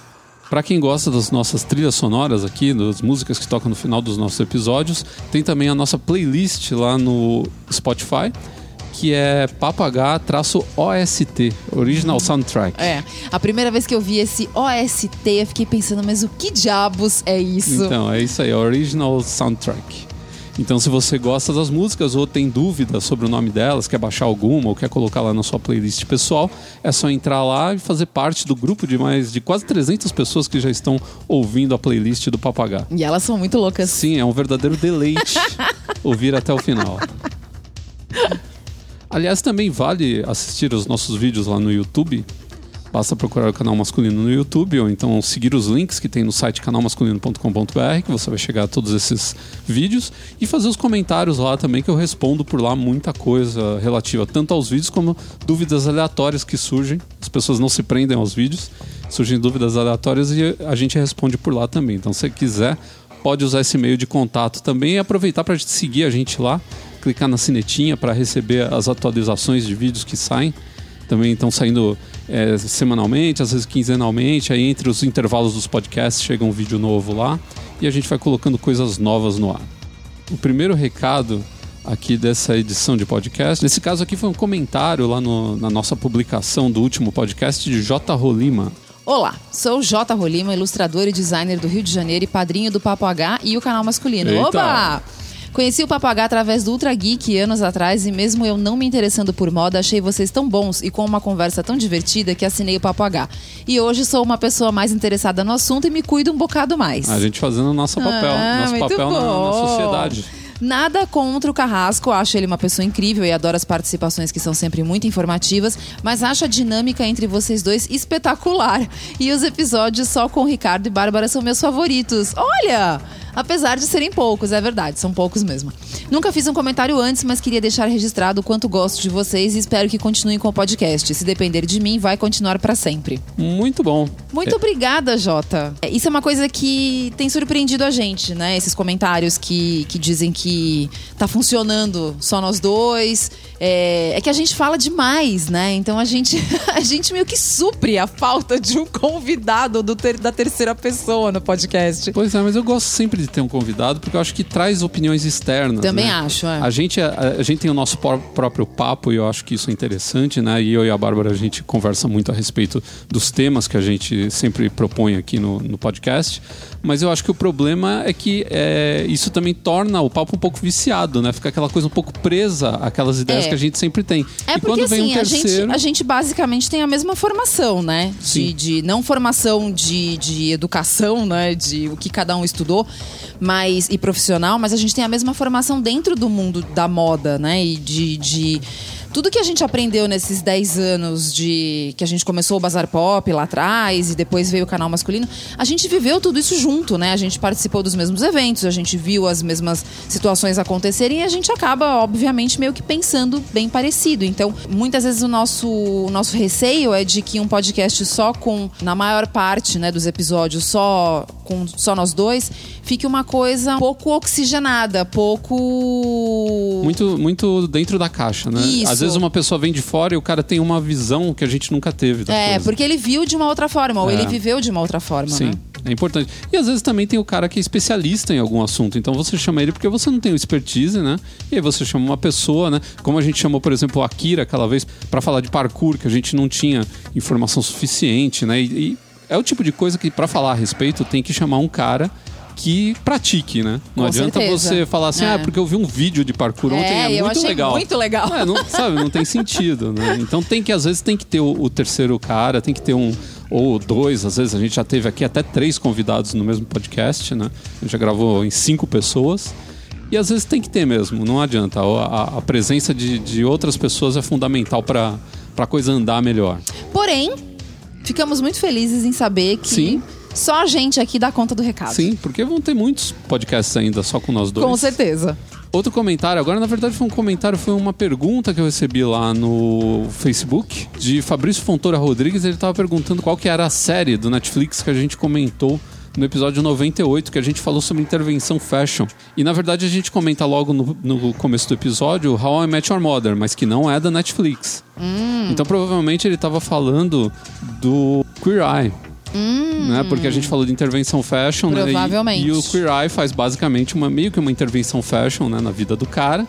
Speaker 1: Pra quem gosta das nossas trilhas sonoras aqui, das músicas que tocam no final dos nossos episódios, tem também a nossa playlist lá no Spotify, que é paph-OST, Original Soundtrack.
Speaker 2: É. A primeira vez que eu vi esse OST, eu fiquei pensando, mas o que diabos é isso?
Speaker 1: Então, é isso aí, Original Soundtrack. Então, se você gosta das músicas ou tem dúvidas sobre o nome delas, quer baixar alguma ou quer colocar lá na sua playlist pessoal, é só entrar lá e fazer parte do grupo de mais de quase 300 pessoas que já estão ouvindo a playlist do Papagá.
Speaker 2: E elas são muito loucas.
Speaker 1: Sim, é um verdadeiro deleite ouvir até o final. Aliás, também vale assistir os nossos vídeos lá no YouTube. Basta procurar o canal masculino no YouTube ou então seguir os links que tem no site canalmasculino.com.br, que você vai chegar a todos esses vídeos e fazer os comentários lá também, que eu respondo por lá muita coisa relativa tanto aos vídeos como dúvidas aleatórias que surgem. As pessoas não se prendem aos vídeos, surgem dúvidas aleatórias e a gente responde por lá também. Então, se quiser, pode usar esse meio de contato também e aproveitar para seguir a gente lá, clicar na sinetinha para receber as atualizações de vídeos que saem. Também estão saindo é, semanalmente, às vezes quinzenalmente. Aí entre os intervalos dos podcasts chega um vídeo novo lá e a gente vai colocando coisas novas no ar. O primeiro recado aqui dessa edição de podcast, nesse caso aqui foi um comentário lá no- na nossa publicação do último podcast de J. Rolima.
Speaker 2: Olá, sou J. Rolima, ilustrador e designer do Rio de Janeiro e padrinho do Papo H e o canal masculino.
Speaker 1: Eita!
Speaker 2: Oba! Conheci o Papo H através do Ultra Geek anos atrás e mesmo eu não me interessando por moda, achei vocês tão bons e com uma conversa tão divertida que assinei o Papo H. E hoje sou uma pessoa mais interessada no assunto e me cuido um bocado mais.
Speaker 1: A gente fazendo o nosso papel,
Speaker 2: Ah,
Speaker 1: nosso papel na, na sociedade.
Speaker 2: Nada contra o Carrasco, acho ele uma pessoa incrível e adoro as participações que são sempre muito informativas, mas acho a dinâmica entre vocês dois espetacular. E os episódios só com Ricardo e Bárbara são meus favoritos. Olha! Apesar de serem poucos, é verdade, são poucos mesmo. Nunca fiz um comentário antes, mas queria deixar registrado o quanto gosto de vocês e espero que continuem com o podcast. Se depender de mim, vai continuar para sempre.
Speaker 1: Muito bom.
Speaker 2: Muito obrigada, Jota. É, Isso é uma coisa que tem surpreendido a gente, né? Esses comentários que, que dizem que tá funcionando só nós dois. É, é que a gente fala demais, né? Então a gente, a gente meio que supre a falta de um convidado do ter- da terceira pessoa no podcast.
Speaker 1: Pois é, mas eu gosto sempre de ter um convidado porque eu acho que traz opiniões externas.
Speaker 2: Também
Speaker 1: né?
Speaker 2: acho, é.
Speaker 1: A gente, a, a gente tem o nosso pró- próprio papo e eu acho que isso é interessante, né? E eu e a Bárbara a gente conversa muito a respeito dos temas que a gente sempre propõe aqui no, no podcast. Mas eu acho que o problema é que é, isso também torna o papo um pouco viciado, né? Fica aquela coisa um pouco presa àquelas ideias
Speaker 2: É.
Speaker 1: que a gente sempre tem.
Speaker 2: É
Speaker 1: e
Speaker 2: porque
Speaker 1: quando vem
Speaker 2: assim,
Speaker 1: um
Speaker 2: a, gente,
Speaker 1: terceiro.
Speaker 2: a gente basicamente tem a mesma formação, né? De, de não formação de, de educação, né? De o que cada um estudou, mas e profissional, mas a gente tem a mesma formação dentro do mundo da moda, né? E de, de tudo que a gente aprendeu nesses 10 anos de que a gente começou o Bazar Pop lá atrás e depois veio o canal masculino, a gente viveu tudo isso junto, né? A gente participou dos mesmos eventos, a gente viu as mesmas situações acontecerem e a gente acaba, obviamente, meio que pensando bem parecido. Então, muitas vezes o nosso, o nosso receio é de que um podcast só com, na maior parte né, dos episódios, só com só nós dois, fique uma coisa pouco oxigenada, pouco.
Speaker 1: Muito, muito dentro da caixa, né?
Speaker 2: Isso.
Speaker 1: Às vezes uma pessoa vem de fora e o cara tem uma visão que a gente nunca teve. Da
Speaker 2: É,
Speaker 1: coisa.
Speaker 2: porque ele viu de uma outra forma, ou
Speaker 1: É.
Speaker 2: ele viveu de uma outra forma.
Speaker 1: Sim.
Speaker 2: Né?
Speaker 1: É importante. E às vezes também tem o cara que é especialista em algum assunto. Então você chama ele porque você não tem o expertise, né? E aí você chama uma pessoa, né? Como a gente chamou, por exemplo, o Akira aquela vez para falar de parkour, que a gente não tinha informação suficiente, né? E, e é o tipo de coisa que para falar a respeito tem que chamar um cara que pratique, né? Não
Speaker 2: Com
Speaker 1: adianta
Speaker 2: certeza.
Speaker 1: você falar assim,
Speaker 2: É.
Speaker 1: ah, porque eu vi um vídeo de parkour ontem, é,
Speaker 2: eu
Speaker 1: muito legal.
Speaker 2: muito legal.
Speaker 1: É, não, sabe, não tem sentido, né? Então tem que, às vezes, tem que ter o, o terceiro cara, tem que ter um ou dois, às vezes a gente já teve aqui até três convidados no mesmo podcast, né? A gente já gravou em cinco pessoas. E às vezes tem que ter mesmo, não adianta. A, a- a presença de, de outras pessoas é fundamental para a coisa andar melhor.
Speaker 2: Porém, ficamos muito felizes em saber que
Speaker 1: Sim.
Speaker 2: Só a gente aqui dá conta do recado.
Speaker 1: Sim, porque vão ter muitos podcasts ainda só com nós dois.
Speaker 2: Com certeza.
Speaker 1: Outro comentário, agora na verdade foi um comentário, foi uma pergunta que eu recebi lá no Facebook de Fabrício Fontoura Rodrigues. Ele estava perguntando qual que era a série do Netflix que a gente comentou no episódio 98, que a gente falou sobre intervenção fashion. E na verdade a gente comenta logo no, no começo do episódio How I Met Your Mother, mas que não é da Netflix. Então provavelmente ele estava falando do Queer Eye. Né? Porque a gente falou de intervenção fashion, né? E-
Speaker 2: Provavelmente.
Speaker 1: E, o Queer Eye faz basicamente uma, meio que uma intervenção fashion né, na vida do cara.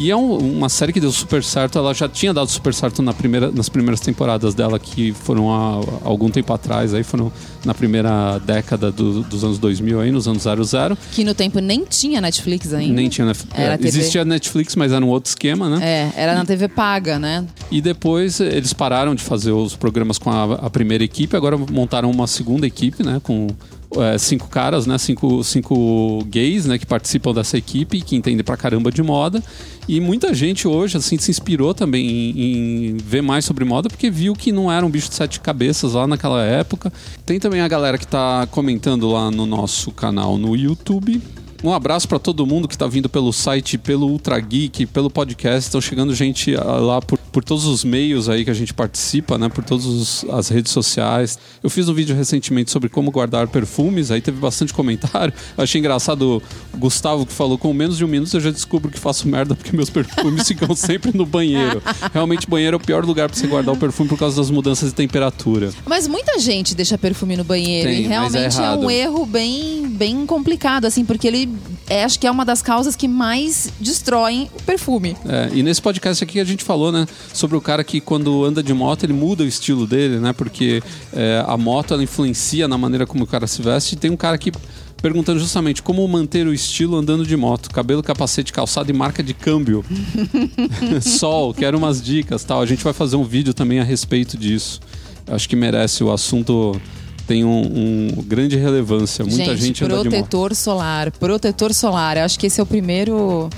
Speaker 1: E é um- uma série que deu super certo. Ela já tinha dado super certo na primeira, nas primeiras temporadas dela, que foram há algum tempo atrás, aí foram na primeira década do- dos anos 2000, aí, nos anos 00.
Speaker 2: Que no tempo nem tinha Netflix ainda.
Speaker 1: Nem tinha
Speaker 2: Era
Speaker 1: é. Existia Netflix, mas era um outro esquema, né?
Speaker 2: É, era na TV paga, né?
Speaker 1: E depois eles pararam de fazer os programas com a, a primeira equipe, agora montaram uma segunda equipe, né? Com é, cinco caras, né? Cinco, cinco gays, né? Que participam dessa equipe que entendem pra caramba de moda. E muita gente hoje, assim, se inspirou também em, em ver mais sobre moda, porque viu que não era um bicho de sete cabeças lá naquela época. Tem também a galera que tá comentando lá no nosso canal no YouTube. Um abraço para todo mundo que tá vindo pelo site, pelo Ultra Geek, pelo podcast. Estão chegando gente ah, lá por, por todos os meios aí que a gente participa, né? Por todas as redes sociais. Eu fiz um vídeo recentemente sobre como guardar perfumes, aí teve bastante comentário. Eu achei engraçado o Gustavo que falou: com menos de um minuto eu já descubro que faço merda porque meus perfumes ficam sempre no banheiro. Realmente, banheiro é o pior lugar para você guardar o perfume por causa das mudanças de temperatura.
Speaker 2: Mas muita gente deixa perfume no banheiro.
Speaker 1: Tem,
Speaker 2: e
Speaker 1: é
Speaker 2: realmente é,
Speaker 1: errado.
Speaker 2: um erro bem, bem complicado, assim, porque ele é, acho que é uma das causas que mais destroem o perfume.
Speaker 1: É, e nesse podcast aqui a gente falou, né, sobre o cara que quando anda de moto ele muda o estilo dele, né, porque é, a moto ela influencia na maneira como o cara se veste. E tem um cara aqui perguntando justamente como manter o estilo andando de moto, cabelo, capacete, calçado e marca de câmbio. Sol, quero umas dicas, tal. A gente vai fazer um vídeo também a respeito disso. Acho que merece o assunto tem um, um grande relevância. Muita gente, moto.
Speaker 2: protetor solar. Protetor solar. Eu acho que esse é o primeiro.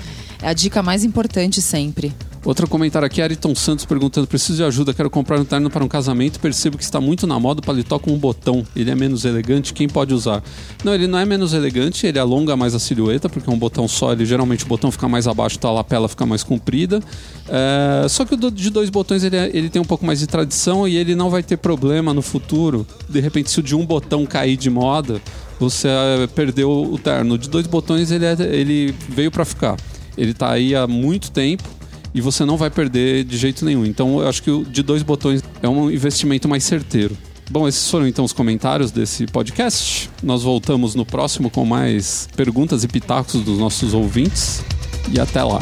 Speaker 2: É a dica mais importante sempre.
Speaker 1: Outro comentário aqui, Ayrton Santos perguntando: preciso de ajuda, quero comprar um terno para um casamento. Percebo que está muito na moda o paletó com um botão. Ele é menos elegante, quem pode usar? Não, ele não é menos elegante, ele alonga mais a silhueta, porque um botão só, ele geralmente o botão fica mais abaixo, então a lapela fica mais comprida. É, só que o de dois botões ele, é- ele tem um pouco mais de tradição e ele não vai ter problema no futuro. De repente, se o de um botão cair de moda, você é, perdeu o terno. O de dois botões ele, é- ele veio para ficar. Ele tá aí há muito tempo e você não vai perder de jeito nenhum. Então eu acho que o de dois botões é um investimento mais certeiro. Bom, esses foram então os comentários desse podcast. Nós voltamos no próximo com mais perguntas e pitacos dos nossos ouvintes. E até lá.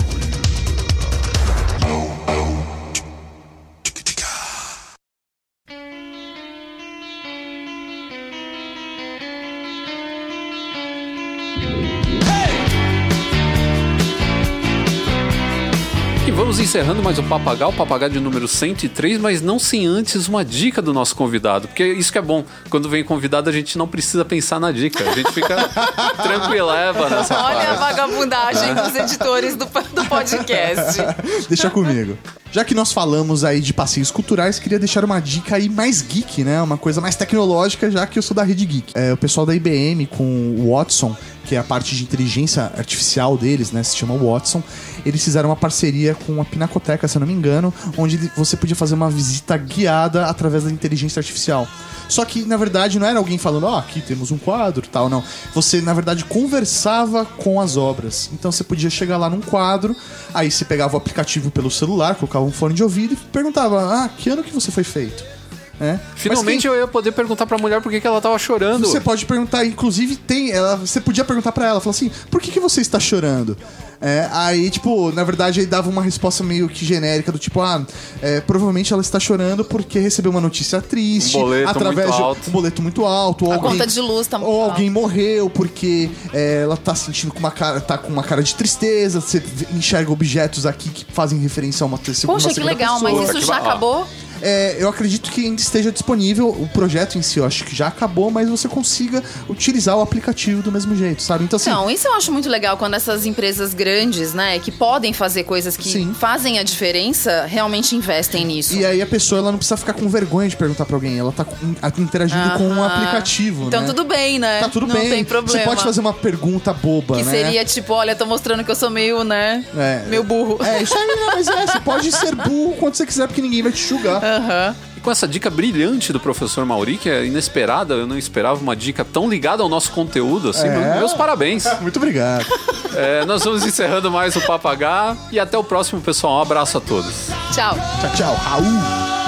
Speaker 1: Vamos encerrando mais o Papagaio, o Papagaio de número 103, mas não sem antes uma dica do nosso convidado. Porque isso que é bom. Quando vem convidado, a gente não precisa pensar na dica. A gente fica tranquileva nessa
Speaker 2: Olha a
Speaker 1: parte.
Speaker 2: vagabundagem dos editores do, do podcast.
Speaker 3: Deixa comigo. Já que nós falamos aí de passeios culturais, queria deixar uma dica aí mais geek, né? Uma coisa mais tecnológica, já que eu sou da rede geek. É, o pessoal da IBM com o Watson, que é a parte de inteligência artificial deles, né? Se chama Watson. Eles fizeram uma parceria com a Pinacoteca, se eu não me engano, onde você podia fazer uma visita guiada através da inteligência artificial. Só que, na verdade, não era alguém falando, ó, aqui temos um quadro tal, não. Você, na verdade, conversava com as obras. Então você podia chegar lá num quadro, aí você pegava o aplicativo pelo celular, colocava um fone de ouvido e perguntava, ah, que ano que você foi feito? É.
Speaker 1: Finalmente
Speaker 3: Mas
Speaker 1: eu ia poder perguntar pra mulher por que, que ela tava chorando.
Speaker 3: você pode perguntar, inclusive tem, ela, você podia perguntar pra ela, falar assim, por que, que você está chorando? É, aí, tipo, na verdade, aí dava uma resposta meio que genérica, do tipo, ah, é, provavelmente ela está chorando porque recebeu uma notícia triste,
Speaker 1: Um boleto
Speaker 3: através
Speaker 1: muito
Speaker 3: de
Speaker 1: alto.
Speaker 3: um boleto muito alto, ou
Speaker 2: A
Speaker 3: alguém,
Speaker 2: conta de luz tá muito
Speaker 3: ou
Speaker 2: alta.
Speaker 3: alguém morreu porque é, ela tá sentindo com uma cara, tá com uma cara de tristeza, você enxerga objetos aqui que fazem referência a uma terceira
Speaker 2: Poxa, que legal,
Speaker 3: pessoa.
Speaker 2: mas isso
Speaker 1: que
Speaker 2: já acabou?
Speaker 3: É, eu acredito que ainda esteja disponível o projeto em si. Eu acho que já acabou, mas você consiga utilizar o aplicativo do mesmo jeito, sabe? Então, assim,
Speaker 2: Não, isso eu acho muito legal quando essas empresas grandes, né, que podem fazer coisas que
Speaker 3: Sim.
Speaker 2: fazem a diferença, realmente investem nisso.
Speaker 3: E aí a pessoa ela não precisa ficar com vergonha de perguntar pra alguém. Ela tá interagindo com um aplicativo,
Speaker 2: Então
Speaker 3: né?
Speaker 2: tudo bem, né?
Speaker 3: Tá tudo
Speaker 2: não
Speaker 3: bem.
Speaker 2: tem problema.
Speaker 3: Você pode fazer uma pergunta boba,
Speaker 2: Que
Speaker 3: né?
Speaker 2: seria tipo, olha, tô mostrando que eu sou meio, né?
Speaker 3: É.
Speaker 2: Meio burro.
Speaker 3: É, isso aí, né? Mas é, você pode ser burro quando você quiser, porque ninguém vai te julgar.
Speaker 2: Aham.
Speaker 1: E com essa dica brilhante do professor Mauri, que é inesperada, eu não esperava uma dica tão ligada ao nosso conteúdo, assim,
Speaker 3: É.
Speaker 1: meus parabéns.
Speaker 3: Muito obrigado.
Speaker 1: É, nós vamos encerrando mais o Papagá e até o próximo, pessoal. Um abraço a todos.
Speaker 2: Tchau.
Speaker 3: tchau, tchau. Raul.